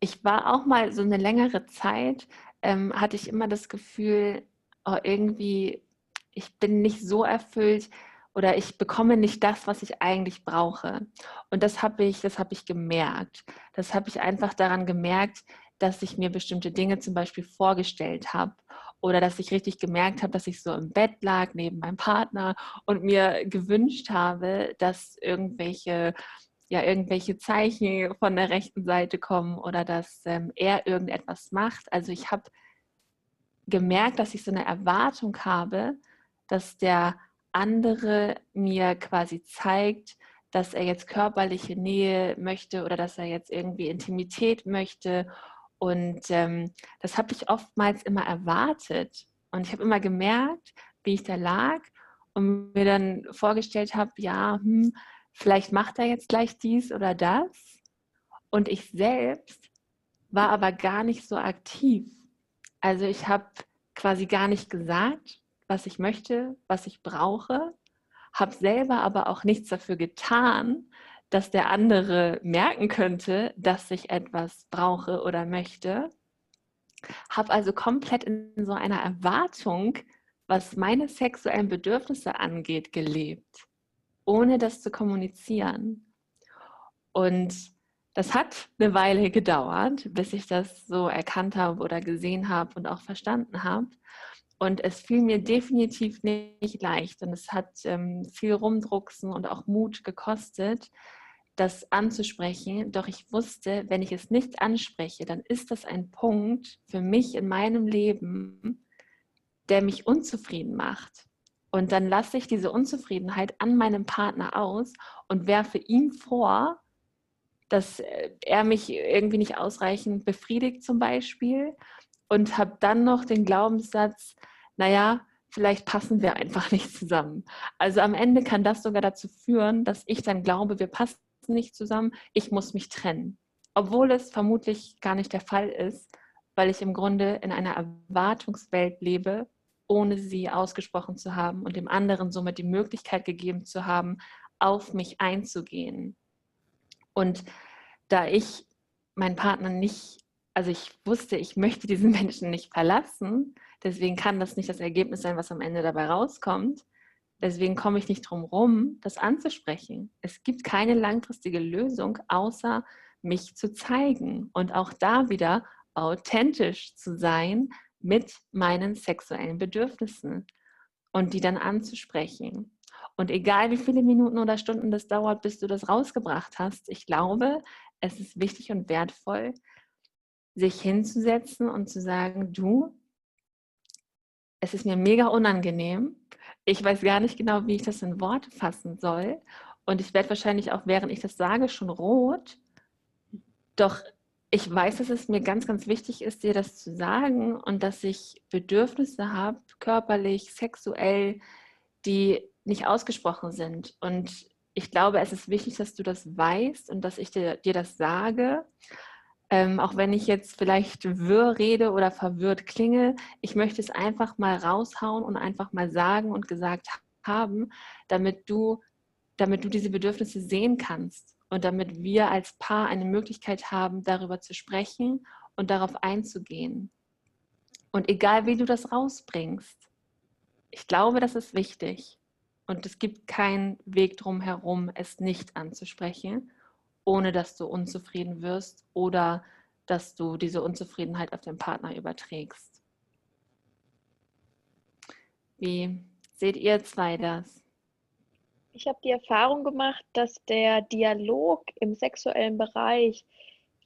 ich war auch mal so eine längere Zeit, ähm, hatte ich immer das Gefühl, oh, irgendwie, ich bin nicht so erfüllt, oder ich bekomme nicht das, was ich eigentlich brauche. Und das habe ich, das habe ich gemerkt. Das habe ich einfach daran gemerkt, dass ich mir bestimmte Dinge zum Beispiel vorgestellt habe oder dass ich richtig gemerkt habe, dass ich so im Bett lag neben meinem Partner und mir gewünscht habe, dass irgendwelche ja irgendwelche Zeichen von der rechten Seite kommen oder dass ähm, er irgendetwas macht. Also ich habe gemerkt, dass ich so eine Erwartung habe, dass der andere mir quasi zeigt, dass er jetzt körperliche Nähe möchte oder dass er jetzt irgendwie Intimität möchte. Und ähm, das habe ich oftmals immer erwartet. Und ich habe immer gemerkt, wie ich da lag und mir dann vorgestellt habe, ja, hm, vielleicht macht er jetzt gleich dies oder das. Und ich selbst war aber gar nicht so aktiv. Also ich habe quasi gar nicht gesagt, was ich möchte, was ich brauche, habe selber aber auch nichts dafür getan, dass der andere merken könnte, dass ich etwas brauche oder möchte. Habe also komplett in so einer Erwartung, was meine sexuellen Bedürfnisse angeht, gelebt, ohne das zu kommunizieren. Und das hat eine Weile gedauert, bis ich das so erkannt habe oder gesehen habe und auch verstanden habe. Und es fiel mir definitiv nicht leicht und es hat ähm, viel Rumdrucksen und auch Mut gekostet, das anzusprechen. Doch ich wusste, wenn ich es nicht anspreche, dann ist das ein Punkt für mich in meinem Leben, der mich unzufrieden macht. Und dann lasse ich diese Unzufriedenheit an meinem Partner aus und werfe ihm vor, dass äh, er mich irgendwie nicht ausreichend befriedigt zum Beispiel und habe dann noch den Glaubenssatz, naja, vielleicht passen wir einfach nicht zusammen. Also am Ende kann das sogar dazu führen, dass ich dann glaube, wir passen nicht zusammen, ich muss mich trennen. Obwohl es vermutlich gar nicht der Fall ist, weil ich im Grunde in einer Erwartungswelt lebe, ohne sie ausgesprochen zu haben und dem anderen somit die Möglichkeit gegeben zu haben, auf mich einzugehen. Und da ich meinen Partner nicht, also ich wusste, ich möchte diesen [laughs] Menschen nicht verlassen, Deswegen kann das nicht das Ergebnis sein, was am Ende dabei rauskommt. Deswegen komme ich nicht drum rum, das anzusprechen. Es gibt keine langfristige Lösung, außer mich zu zeigen und auch da wieder authentisch zu sein mit meinen sexuellen Bedürfnissen und die dann anzusprechen. Und egal wie viele Minuten oder Stunden das dauert, bis du das rausgebracht hast, ich glaube, es ist wichtig und wertvoll, sich hinzusetzen und zu sagen, du, es ist mir mega unangenehm. Ich weiß gar nicht genau, wie ich das in Worte fassen soll. Und ich werde wahrscheinlich auch, während ich das sage, schon rot. Doch ich weiß, dass es mir ganz, ganz wichtig ist, dir das zu sagen und dass ich Bedürfnisse habe, körperlich, sexuell, die nicht ausgesprochen sind. Und ich glaube, es ist wichtig, dass du das weißt und dass ich dir, dir das sage. Ähm, auch wenn ich jetzt vielleicht wirr rede oder verwirrt klinge, ich möchte es einfach mal raushauen und einfach mal sagen und gesagt haben, damit du, damit du diese Bedürfnisse sehen kannst und damit wir als Paar eine Möglichkeit haben, darüber zu sprechen und darauf einzugehen. Und egal wie du das rausbringst, ich glaube, das ist wichtig. Und es gibt keinen Weg drum herum, es nicht anzusprechen ohne dass du unzufrieden wirst oder dass du diese Unzufriedenheit auf den Partner überträgst. Wie seht ihr zwei das? Ich habe die Erfahrung gemacht, dass der Dialog im sexuellen Bereich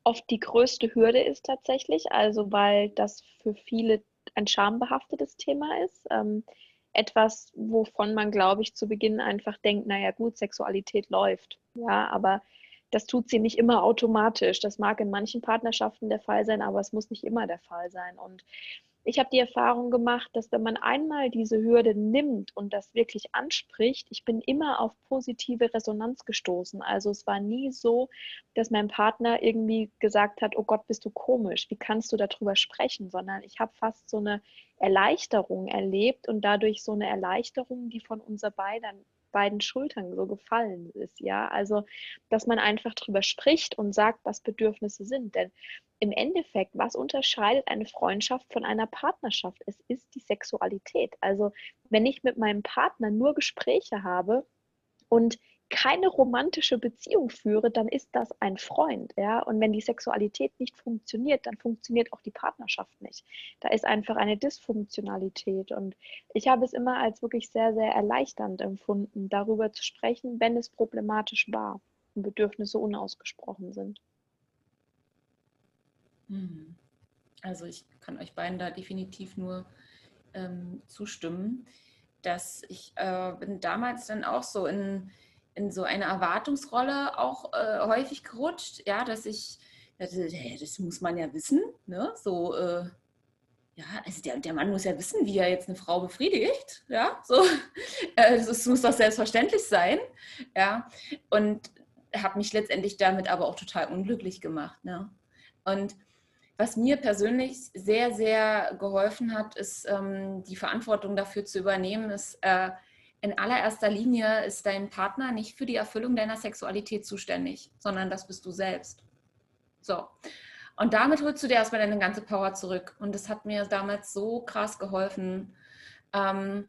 oft die größte Hürde ist tatsächlich, also weil das für viele ein schambehaftetes Thema ist. Ähm, etwas, wovon man, glaube ich, zu Beginn einfach denkt, naja gut, Sexualität läuft. Ja, aber das tut sie nicht immer automatisch. Das mag in manchen Partnerschaften der Fall sein, aber es muss nicht immer der Fall sein. Und ich habe die Erfahrung gemacht, dass wenn man einmal diese Hürde nimmt und das wirklich anspricht, ich bin immer auf positive Resonanz gestoßen. Also es war nie so, dass mein Partner irgendwie gesagt hat, oh Gott, bist du komisch, wie kannst du darüber sprechen, sondern ich habe fast so eine Erleichterung erlebt und dadurch so eine Erleichterung, die von uns beiden beiden Schultern so gefallen ist, ja. Also, dass man einfach drüber spricht und sagt, was Bedürfnisse sind. Denn im Endeffekt, was unterscheidet eine Freundschaft von einer Partnerschaft? Es ist die Sexualität. Also, wenn ich mit meinem Partner nur Gespräche habe und keine romantische Beziehung führe, dann ist das ein Freund, ja. Und wenn die Sexualität nicht funktioniert, dann funktioniert auch die Partnerschaft nicht. Da ist einfach eine Dysfunktionalität. Und ich habe es immer als wirklich sehr, sehr erleichternd empfunden, darüber zu sprechen, wenn es problematisch war und Bedürfnisse unausgesprochen sind. Mhm. Also ich kann euch beiden da definitiv nur ähm, zustimmen, dass ich äh, bin damals dann auch so in in so eine Erwartungsrolle auch äh, häufig gerutscht, ja, dass ich, das, das muss man ja wissen, ne? So, äh, ja, also der, der Mann muss ja wissen, wie er jetzt eine Frau befriedigt, ja, so, [laughs] äh, das muss doch selbstverständlich sein, ja, und habe mich letztendlich damit aber auch total unglücklich gemacht, ne? Und was mir persönlich sehr, sehr geholfen hat, ist ähm, die Verantwortung dafür zu übernehmen, ist äh, in allererster Linie ist dein Partner nicht für die Erfüllung deiner Sexualität zuständig, sondern das bist du selbst. So. Und damit holst du dir erstmal deine ganze Power zurück. Und das hat mir damals so krass geholfen. Ähm,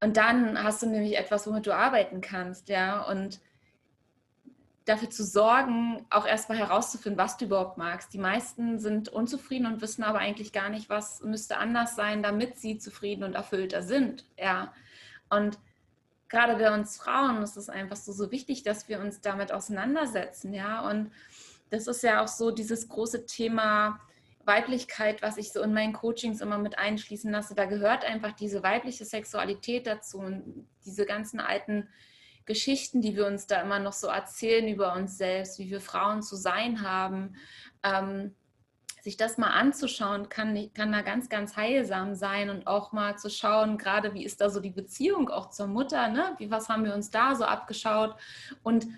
und dann hast du nämlich etwas, womit du arbeiten kannst, ja. Und dafür zu sorgen, auch erstmal herauszufinden, was du überhaupt magst. Die meisten sind unzufrieden und wissen aber eigentlich gar nicht, was müsste anders sein, damit sie zufrieden und erfüllter sind. Ja. Und gerade bei uns Frauen ist es einfach so, so wichtig, dass wir uns damit auseinandersetzen. Ja. Und das ist ja auch so dieses große Thema Weiblichkeit, was ich so in meinen Coachings immer mit einschließen lasse. Da gehört einfach diese weibliche Sexualität dazu und diese ganzen alten Geschichten, die wir uns da immer noch so erzählen über uns selbst, wie wir Frauen zu sein haben, ähm, sich das mal anzuschauen, kann, kann da ganz, ganz heilsam sein und auch mal zu schauen, gerade wie ist da so die Beziehung auch zur Mutter, ne? wie, was haben wir uns da so abgeschaut? Und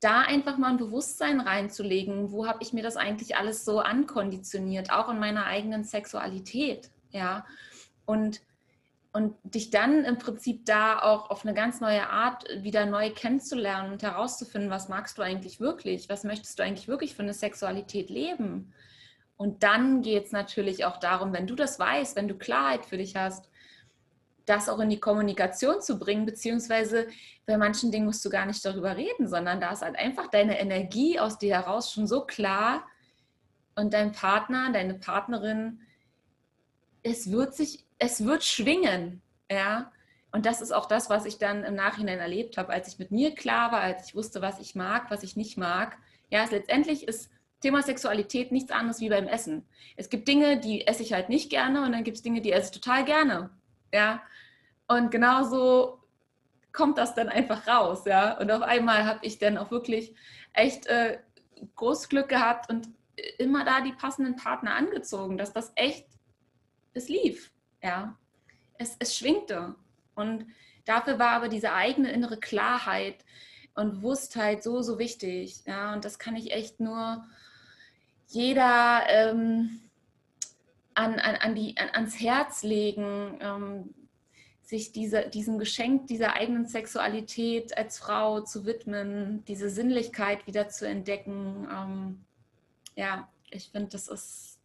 da einfach mal ein Bewusstsein reinzulegen, wo habe ich mir das eigentlich alles so ankonditioniert, auch in meiner eigenen Sexualität, ja, und und dich dann im Prinzip da auch auf eine ganz neue Art wieder neu kennenzulernen und herauszufinden, was magst du eigentlich wirklich, was möchtest du eigentlich wirklich für eine Sexualität leben. Und dann geht es natürlich auch darum, wenn du das weißt, wenn du Klarheit für dich hast, das auch in die Kommunikation zu bringen, beziehungsweise bei manchen Dingen musst du gar nicht darüber reden, sondern da ist halt einfach deine Energie aus dir heraus schon so klar und dein Partner, deine Partnerin, es wird sich es wird schwingen, ja. Und das ist auch das, was ich dann im Nachhinein erlebt habe, als ich mit mir klar war, als ich wusste, was ich mag, was ich nicht mag. Ja, es letztendlich ist Thema Sexualität nichts anderes wie beim Essen. Es gibt Dinge, die esse ich halt nicht gerne und dann gibt es Dinge, die esse ich total gerne. Ja. Und genauso kommt das dann einfach raus, ja. Und auf einmal habe ich dann auch wirklich echt äh, großes Glück gehabt und immer da die passenden Partner angezogen, dass das echt, es lief. Ja, es, es schwingte. Und dafür war aber diese eigene innere Klarheit und Bewusstheit so, so wichtig. Ja, und das kann ich echt nur jeder ähm, an, an, an die, an, ans Herz legen, ähm, sich diese, diesem Geschenk dieser eigenen Sexualität als Frau zu widmen, diese Sinnlichkeit wieder zu entdecken. Ähm, ja, ich finde, das ist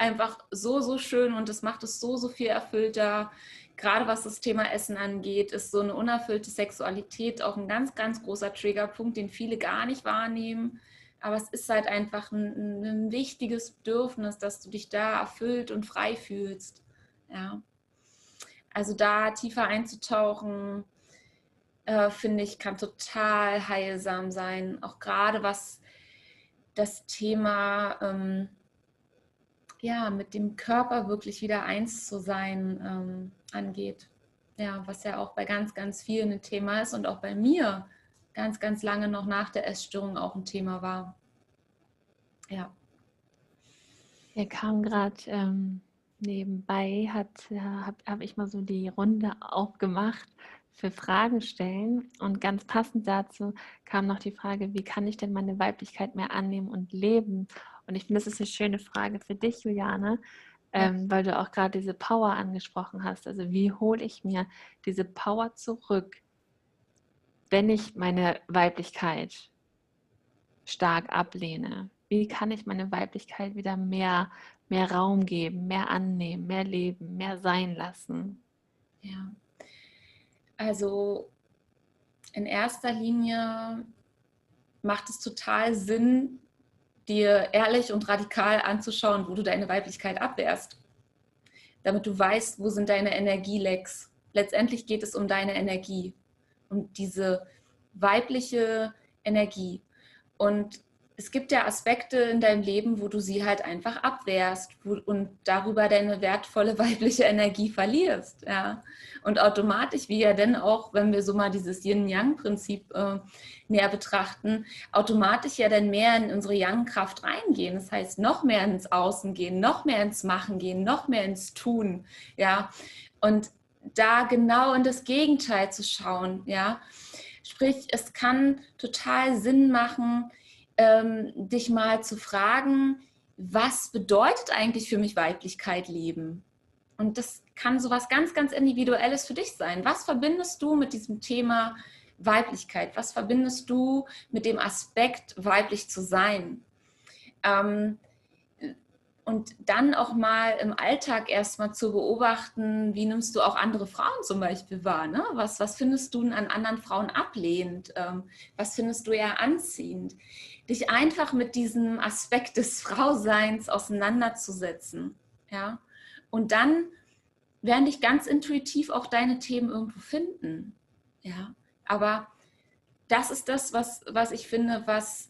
einfach so, so schön und das macht es so, so viel erfüllter. Gerade was das Thema Essen angeht, ist so eine unerfüllte Sexualität auch ein ganz, ganz großer Triggerpunkt, den viele gar nicht wahrnehmen. Aber es ist halt einfach ein, ein wichtiges Bedürfnis, dass du dich da erfüllt und frei fühlst. Ja. Also da tiefer einzutauchen, äh, finde ich, kann total heilsam sein. Auch gerade was das Thema, ähm, ja, mit dem Körper wirklich wieder eins zu sein ähm, angeht. Ja, was ja auch bei ganz, ganz vielen ein Thema ist und auch bei mir ganz, ganz lange noch nach der Essstörung auch ein Thema war. Ja. Hier kam gerade ähm, nebenbei, habe hab ich mal so die Runde aufgemacht für Fragen stellen. Und ganz passend dazu kam noch die Frage, wie kann ich denn meine Weiblichkeit mehr annehmen und leben? Und ich finde, das ist eine schöne Frage für dich, Juliane, ähm, weil du auch gerade diese Power angesprochen hast. Also wie hole ich mir diese Power zurück, wenn ich meine Weiblichkeit stark ablehne? Wie kann ich meine Weiblichkeit wieder mehr, mehr Raum geben, mehr annehmen, mehr leben, mehr sein lassen? Ja, also in erster Linie macht es total Sinn, dir ehrlich und radikal anzuschauen, wo du deine Weiblichkeit abwehrst. Damit du weißt, wo sind deine Energielecks. Letztendlich geht es um deine Energie, um diese weibliche Energie. Und es gibt ja Aspekte in deinem Leben, wo du sie halt einfach abwehrst und darüber deine wertvolle [laughs] weibliche Energie verlierst. Ja. Und automatisch, wie ja denn auch, wenn wir so mal dieses Yin-Yang-Prinzip äh, näher betrachten, automatisch ja dann mehr in unsere Yang-Kraft reingehen. Das heißt, noch mehr ins Außen gehen, noch mehr ins Machen gehen, noch mehr ins Tun. Ja. Und da genau in das Gegenteil zu schauen. Ja. Sprich, es kann total Sinn machen, ähm, dich mal zu fragen, was bedeutet eigentlich für mich Weiblichkeit leben? Und das kann so was ganz, ganz Individuelles für dich sein. Was verbindest du mit diesem Thema Weiblichkeit? Was verbindest du mit dem Aspekt, weiblich zu sein? Ähm, und dann auch mal im Alltag erstmal zu beobachten, wie nimmst du auch andere Frauen zum Beispiel wahr? Ne? Was, was findest du an anderen Frauen ablehnend? Ähm, was findest du eher anziehend? dich einfach mit diesem Aspekt des Frauseins auseinanderzusetzen. Ja? Und dann werden dich ganz intuitiv auch deine Themen irgendwo finden. Ja? Aber das ist das, was, was ich finde, was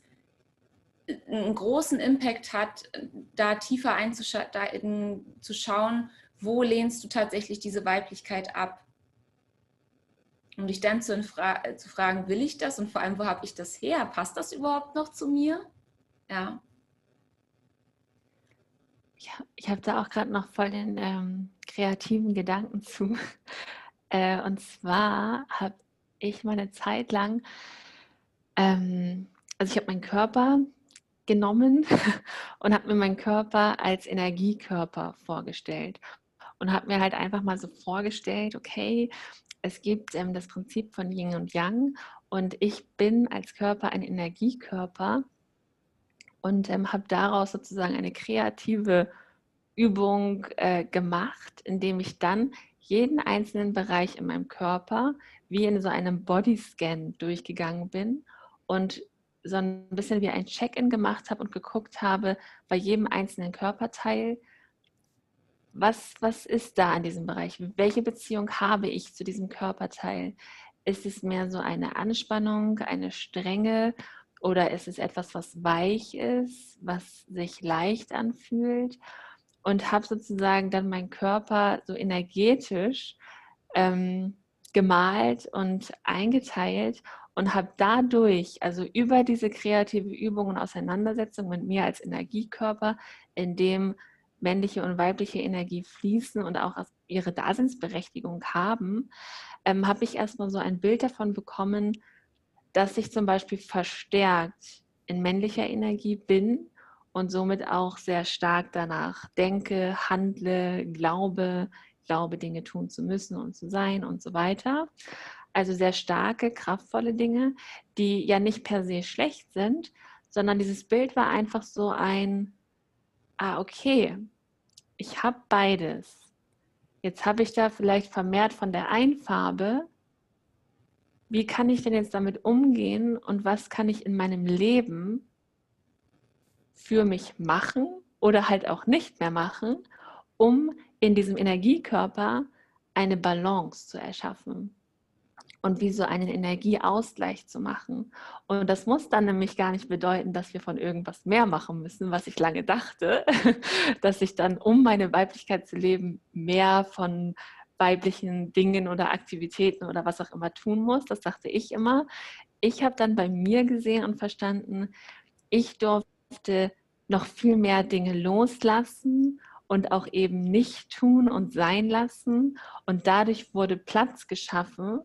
einen großen Impact hat, da tiefer einzuschauen, wo lehnst du tatsächlich diese Weiblichkeit ab? Und dich dann zu, fra zu fragen, will ich das und vor allem, wo habe ich das her? Passt das überhaupt noch zu mir? Ja. Ja, ich habe da auch gerade noch voll den ähm, kreativen Gedanken zu. [laughs] Äh, und zwar habe ich meine Zeit lang, ähm, also ich habe meinen Körper genommen [laughs] und habe mir meinen Körper als Energiekörper vorgestellt und habe mir halt einfach mal so vorgestellt, okay, es gibt ähm, das Prinzip von Yin und Yang und ich bin als Körper ein Energiekörper und ähm, habe daraus sozusagen eine kreative Übung äh, gemacht, indem ich dann jeden einzelnen Bereich in meinem Körper wie in so einem Bodyscan durchgegangen bin und so ein bisschen wie ein Check-in gemacht habe und geguckt habe bei jedem einzelnen Körperteil, was, was ist da an diesem Bereich? Welche Beziehung habe ich zu diesem Körperteil? Ist es mehr so eine Anspannung, eine Strenge oder ist es etwas, was weich ist, was sich leicht anfühlt? Und habe sozusagen dann meinen Körper so energetisch ähm, gemalt und eingeteilt und habe dadurch, also über diese kreative Übung und Auseinandersetzung mit mir als Energiekörper, in dem männliche und weibliche Energie fließen und auch ihre Daseinsberechtigung haben, ähm, habe ich erstmal so ein Bild davon bekommen, dass ich zum Beispiel verstärkt in männlicher Energie bin und somit auch sehr stark danach denke, handle, glaube, glaube, Dinge tun zu müssen und zu sein und so weiter. Also sehr starke, kraftvolle Dinge, die ja nicht per se schlecht sind, sondern dieses Bild war einfach so ein, ah, okay, ich habe beides. Jetzt habe ich da vielleicht vermehrt von der einen Farbe. Wie kann ich denn jetzt damit umgehen und was kann ich in meinem Leben für mich machen oder halt auch nicht mehr machen, um in diesem Energiekörper eine Balance zu erschaffen? Und wie so einen Energieausgleich zu machen. Und das muss dann nämlich gar nicht bedeuten, dass wir von irgendwas mehr machen müssen, was ich lange dachte, [laughs] dass ich dann, um meine Weiblichkeit zu leben, mehr von weiblichen Dingen oder Aktivitäten oder was auch immer tun muss. Das dachte ich immer. Ich habe dann bei mir gesehen und verstanden, ich durfte noch viel mehr Dinge loslassen und auch eben nicht tun und sein lassen. Und dadurch wurde Platz geschaffen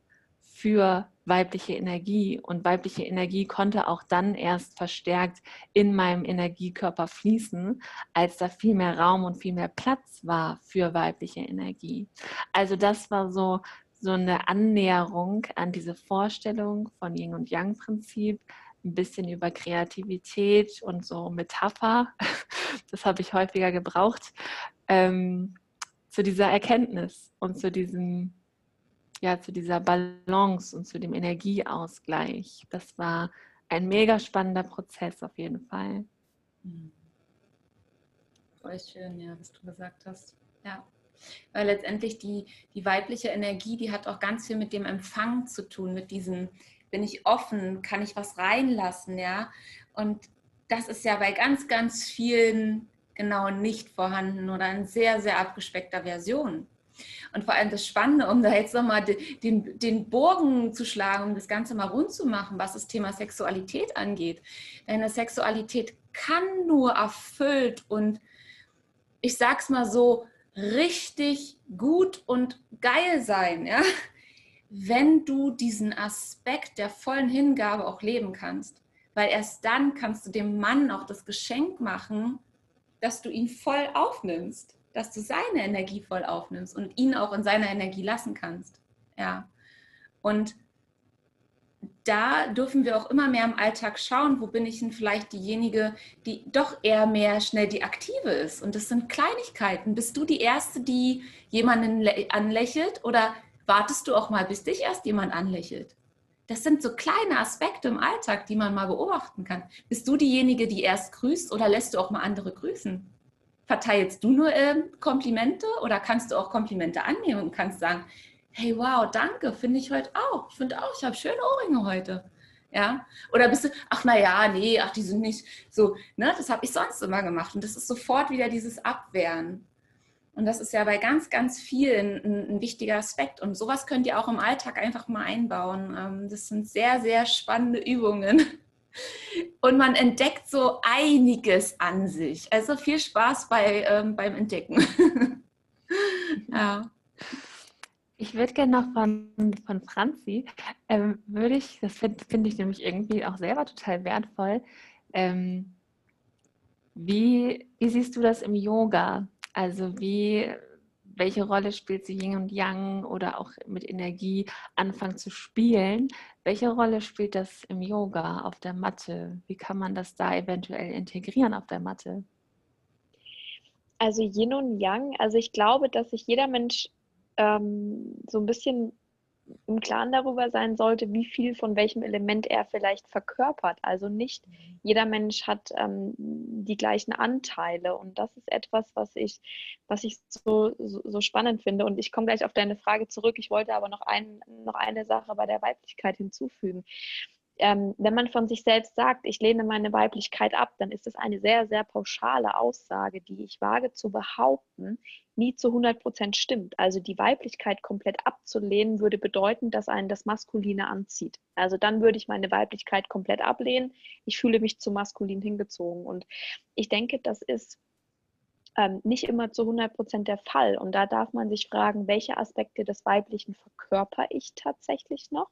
für weibliche Energie. Und weibliche Energie konnte auch dann erst verstärkt in meinem Energiekörper fließen, als da viel mehr Raum und viel mehr Platz war für weibliche Energie. Also das war so, so eine Annäherung an diese Vorstellung von Yin und Yang-Prinzip, ein bisschen über Kreativität und so Metapher. [laughs] Das habe ich häufiger gebraucht. Ähm, zu dieser Erkenntnis und zu diesem ja, zu dieser Balance und zu dem Energieausgleich. Das war ein mega spannender Prozess auf jeden Fall. Hm. Voll schön, ja, was du gesagt hast. Ja. Weil letztendlich die, die weibliche Energie, die hat auch ganz viel mit dem Empfang zu tun, mit diesem, bin ich offen, kann ich was reinlassen, ja. Und das ist ja bei ganz, ganz vielen genau nicht vorhanden oder in sehr, sehr abgespeckter Version. Und vor allem das Spannende, um da jetzt nochmal den, den Bogen zu schlagen, um das Ganze mal rund zu machen, was das Thema Sexualität angeht. Deine Sexualität kann nur erfüllt und ich sag's mal so, richtig gut und geil sein, ja, wenn du diesen Aspekt der vollen Hingabe auch leben kannst. Weil erst dann kannst du dem Mann auch das Geschenk machen, dass du ihn voll aufnimmst dass du seine Energie voll aufnimmst und ihn auch in seiner Energie lassen kannst. Ja. Und da dürfen wir auch immer mehr im Alltag schauen, wo bin ich denn vielleicht diejenige, die doch eher mehr schnell die Aktive ist. Und das sind Kleinigkeiten. Bist du die Erste, die jemanden anlächelt oder wartest du auch mal, bis dich erst jemand anlächelt? Das sind so kleine Aspekte im Alltag, die man mal beobachten kann. Bist du diejenige, die erst grüßt oder lässt du auch mal andere grüßen? Verteilst du nur äh, Komplimente oder kannst du auch Komplimente annehmen und kannst sagen, hey, wow, danke, finde ich heute auch. Ich finde auch, ich habe schöne Ohrringe heute. Ja, oder bist du, ach naja, nee, ach, die sind nicht so, ne, das habe ich sonst immer gemacht. Und das ist sofort wieder dieses Abwehren. Und das ist ja bei ganz, ganz vielen ein, ein wichtiger Aspekt. Und sowas könnt ihr auch im Alltag einfach mal einbauen. Ähm, das sind sehr, sehr spannende Übungen. Und man entdeckt so einiges an sich. Also viel Spaß bei, ähm, beim Entdecken. [laughs] ja. Ich würde gerne noch von, von Franzi, ähm, würde ich, das finde find ich nämlich irgendwie auch selber total wertvoll. Ähm, wie, wie siehst du das im Yoga? Also wie welche Rolle spielt sie Yin und Yang oder auch mit Energie anfangen zu spielen? Welche Rolle spielt das im Yoga auf der Matte? Wie kann man das da eventuell integrieren auf der Matte? Also Yin und Yang, also ich glaube, dass sich jeder Mensch ähm, so ein bisschen im Klaren darüber sein sollte, wie viel von welchem Element er vielleicht verkörpert. Also nicht jeder Mensch hat ähm, die gleichen Anteile. Und das ist etwas, was ich, was ich so, so, so spannend finde. Und ich komme gleich auf deine Frage zurück. Ich wollte aber noch, ein, noch eine Sache bei der Weiblichkeit hinzufügen ähm, wenn man von sich selbst sagt, ich lehne meine Weiblichkeit ab, dann ist es eine sehr, sehr pauschale Aussage, die ich wage zu behaupten, nie zu 100 Prozent stimmt. Also die Weiblichkeit komplett abzulehnen, würde bedeuten, dass einen das Maskuline anzieht. Also dann würde ich meine Weiblichkeit komplett ablehnen. Ich fühle mich zu maskulin hingezogen. Und ich denke, das ist ähm, nicht immer zu 100 Prozent der Fall. Und da darf man sich fragen, welche Aspekte des Weiblichen verkörper ich tatsächlich noch?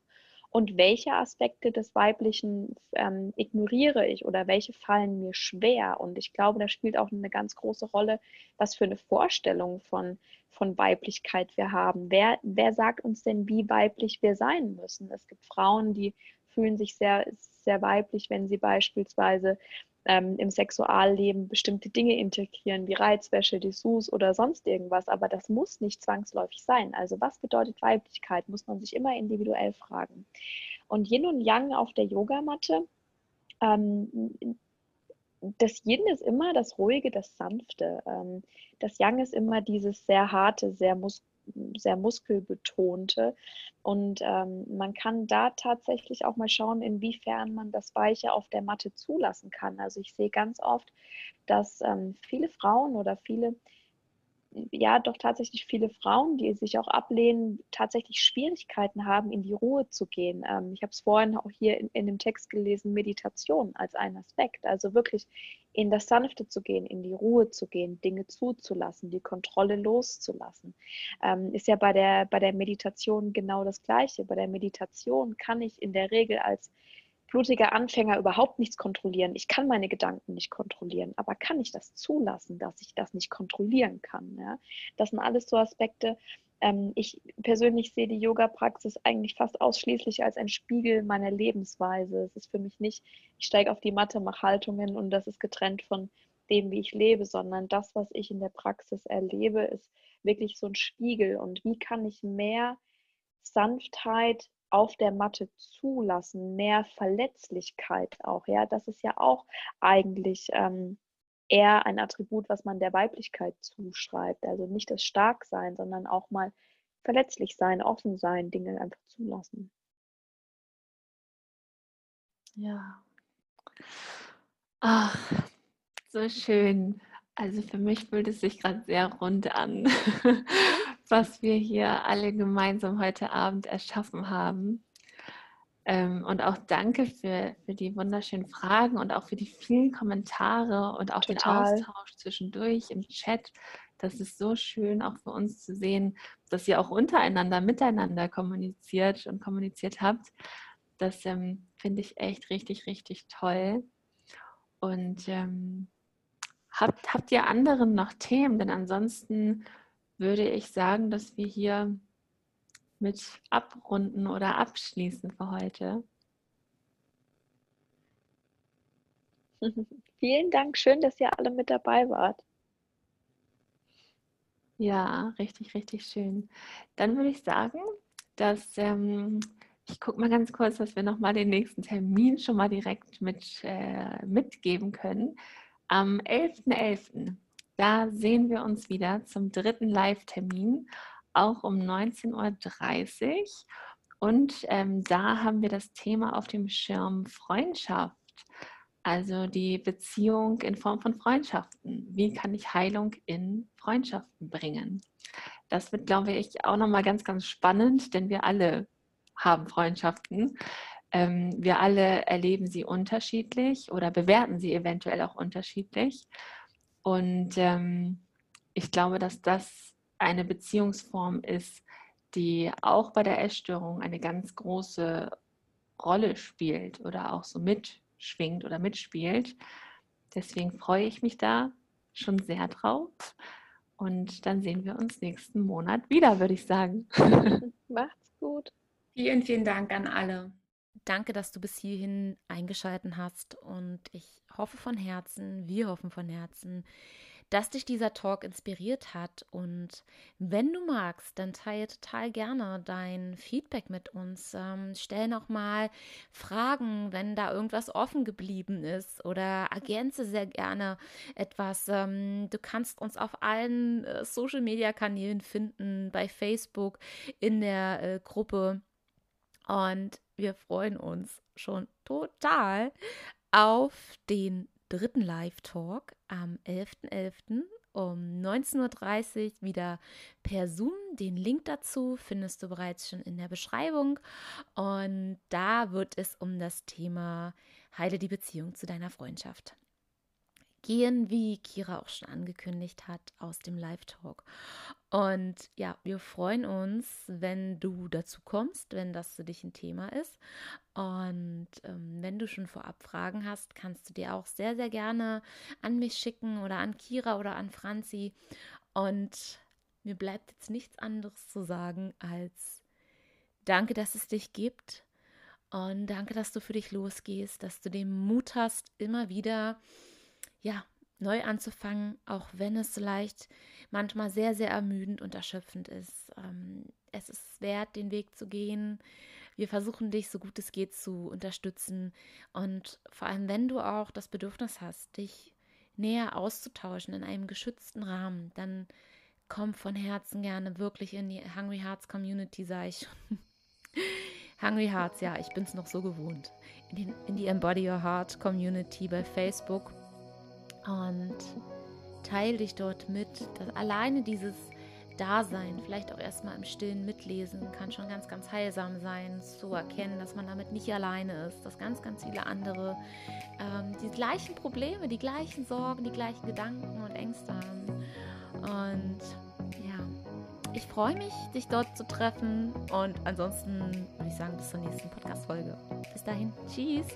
Und welche Aspekte des Weiblichen ähm, ignoriere ich oder welche fallen mir schwer. Und ich glaube, da spielt auch eine ganz große Rolle, was für eine Vorstellung von, von Weiblichkeit wir haben. Wer, wer sagt uns denn, wie weiblich wir sein müssen? Es gibt Frauen, die fühlen sich sehr, sehr weiblich, wenn sie beispielsweise ähm, im Sexualleben bestimmte Dinge integrieren, wie Reizwäsche, Dessous oder sonst irgendwas. Aber das muss nicht zwangsläufig sein. Also was bedeutet Weiblichkeit, muss man sich immer individuell fragen. Und Yin und Yang auf der Yogamatte, ähm, das Yin ist immer das Ruhige, das Sanfte. Ähm, das Yang ist immer dieses sehr harte, sehr mus sehr muskelbetonte. Und ähm, man kann da tatsächlich auch mal schauen, inwiefern man das Weiche auf der Matte zulassen kann. Also ich sehe ganz oft, dass ähm, viele Frauen oder viele ja doch tatsächlich viele Frauen, die sich auch ablehnen, tatsächlich Schwierigkeiten haben, in die Ruhe zu gehen. Ähm, ich habe es vorhin auch hier in, in dem Text gelesen, Meditation als ein Aspekt. Also wirklich in das Sanfte zu gehen, in die Ruhe zu gehen, Dinge zuzulassen, die Kontrolle loszulassen. Ähm, ist ja bei der, bei der Meditation genau das Gleiche. Bei der Meditation kann ich in der Regel als blutiger Anfänger überhaupt nichts kontrollieren. Ich kann meine Gedanken nicht kontrollieren, aber kann ich das zulassen, dass ich das nicht kontrollieren kann? Ja? Das sind alles so Aspekte. Ähm, ich persönlich sehe die Yoga-Praxis eigentlich fast ausschließlich als ein Spiegel meiner Lebensweise. Es ist für mich nicht, ich steige auf die Matte, mache Haltungen und das ist getrennt von dem, wie ich lebe, sondern das, was ich in der Praxis erlebe, ist wirklich so ein Spiegel. Und wie kann ich mehr Sanftheit auf der Matte zulassen, mehr Verletzlichkeit auch. Ja, das ist ja auch eigentlich ähm, eher ein Attribut, was man der Weiblichkeit zuschreibt. Also nicht das Starksein, sondern auch mal verletzlich sein, offen sein, Dinge einfach zulassen. Ja. Ach, so schön. Also für mich fühlt es sich gerade sehr rund an, [laughs] was wir hier alle gemeinsam heute Abend erschaffen haben. Ähm, und auch danke für, für die wunderschönen Fragen und auch für die vielen Kommentare und auch Total. den Austausch zwischendurch im Chat. Das ist so schön auch für uns zu sehen, dass ihr auch untereinander, miteinander kommuniziert und kommuniziert habt. Das ähm, finde ich echt richtig, richtig toll. Und ähm, Habt, habt ihr anderen noch Themen? Denn ansonsten würde ich sagen, dass wir hier mit abrunden oder abschließen für heute. [laughs] Vielen Dank, schön, dass ihr alle mit dabei wart. Ja, richtig, richtig schön. Dann würde ich sagen, dass ähm, ich gucke mal ganz kurz, dass wir nochmal den nächsten Termin schon mal direkt mit, äh, mitgeben können. Am 11.11. .11., da sehen wir uns wieder zum dritten Live-Termin, auch um 19.30 Uhr. Und ähm, da haben wir das Thema auf dem Schirm Freundschaft, also die Beziehung in Form von Freundschaften. Wie kann ich Heilung in Freundschaften bringen? Das wird, glaube ich, auch nochmal ganz, ganz spannend, denn wir alle haben Freundschaften. Ähm, wir alle erleben sie unterschiedlich oder bewerten sie eventuell auch unterschiedlich. Und ähm, ich glaube, dass das eine Beziehungsform ist, die auch bei der Essstörung eine ganz große Rolle spielt oder auch so mitschwingt oder mitspielt. Deswegen freue ich mich da schon sehr drauf. Und dann sehen wir uns nächsten Monat wieder, würde ich sagen. [laughs] Macht's gut. Vielen, vielen Dank an alle. Danke, dass du bis hierhin eingeschalten hast und ich hoffe von Herzen, wir hoffen von Herzen, dass dich dieser Talk inspiriert hat und wenn du magst, dann teile total gerne dein Feedback mit uns. Ähm, stell nochmal Fragen, wenn da irgendwas offen geblieben ist oder ergänze sehr gerne etwas. Ähm, du kannst uns auf allen äh, Social-Media-Kanälen finden, bei Facebook, in der äh, Gruppe. Und wir freuen uns schon total auf den dritten Live-Talk am 11.11. .11. um 19.30 Uhr wieder per Zoom. Den Link dazu findest du bereits schon in der Beschreibung. Und da wird es um das Thema Heile die Beziehung zu deiner Freundschaft gehen, wie Kira auch schon angekündigt hat, aus dem Live-Talk. Und ja, wir freuen uns, wenn du dazu kommst, wenn das für dich ein Thema ist. Und ähm, wenn du schon vorab Fragen hast, kannst du dir auch sehr, sehr gerne an mich schicken oder an Kira oder an Franzi. Und mir bleibt jetzt nichts anderes zu sagen als danke, dass es dich gibt. Und danke, dass du für dich losgehst, dass du den Mut hast, immer wieder ja, neu anzufangen, auch wenn es vielleicht manchmal sehr, sehr ermüdend und erschöpfend ist. Ähm, es ist wert, den Weg zu gehen. Wir versuchen dich so gut es geht zu unterstützen. Und vor allem, wenn du auch das Bedürfnis hast, dich näher auszutauschen in einem geschützten Rahmen, dann komm von Herzen gerne wirklich in die Hungry Hearts Community, sage ich [laughs] Hungry Hearts, ja, ich bin es noch so gewohnt. In, den, in die Embody Your Heart Community bei Facebook. Und teile dich dort mit. Dass alleine dieses Dasein, vielleicht auch erstmal im Stillen mitlesen, kann schon ganz, ganz heilsam sein, zu erkennen, dass man damit nicht alleine ist, dass ganz, ganz viele andere ähm, die gleichen Probleme, die gleichen Sorgen, die gleichen Gedanken und Ängste haben. Und ja, ich freue mich, dich dort zu treffen. Und ansonsten würde ich sagen, bis zur nächsten Podcast-Folge. Bis dahin, tschüss.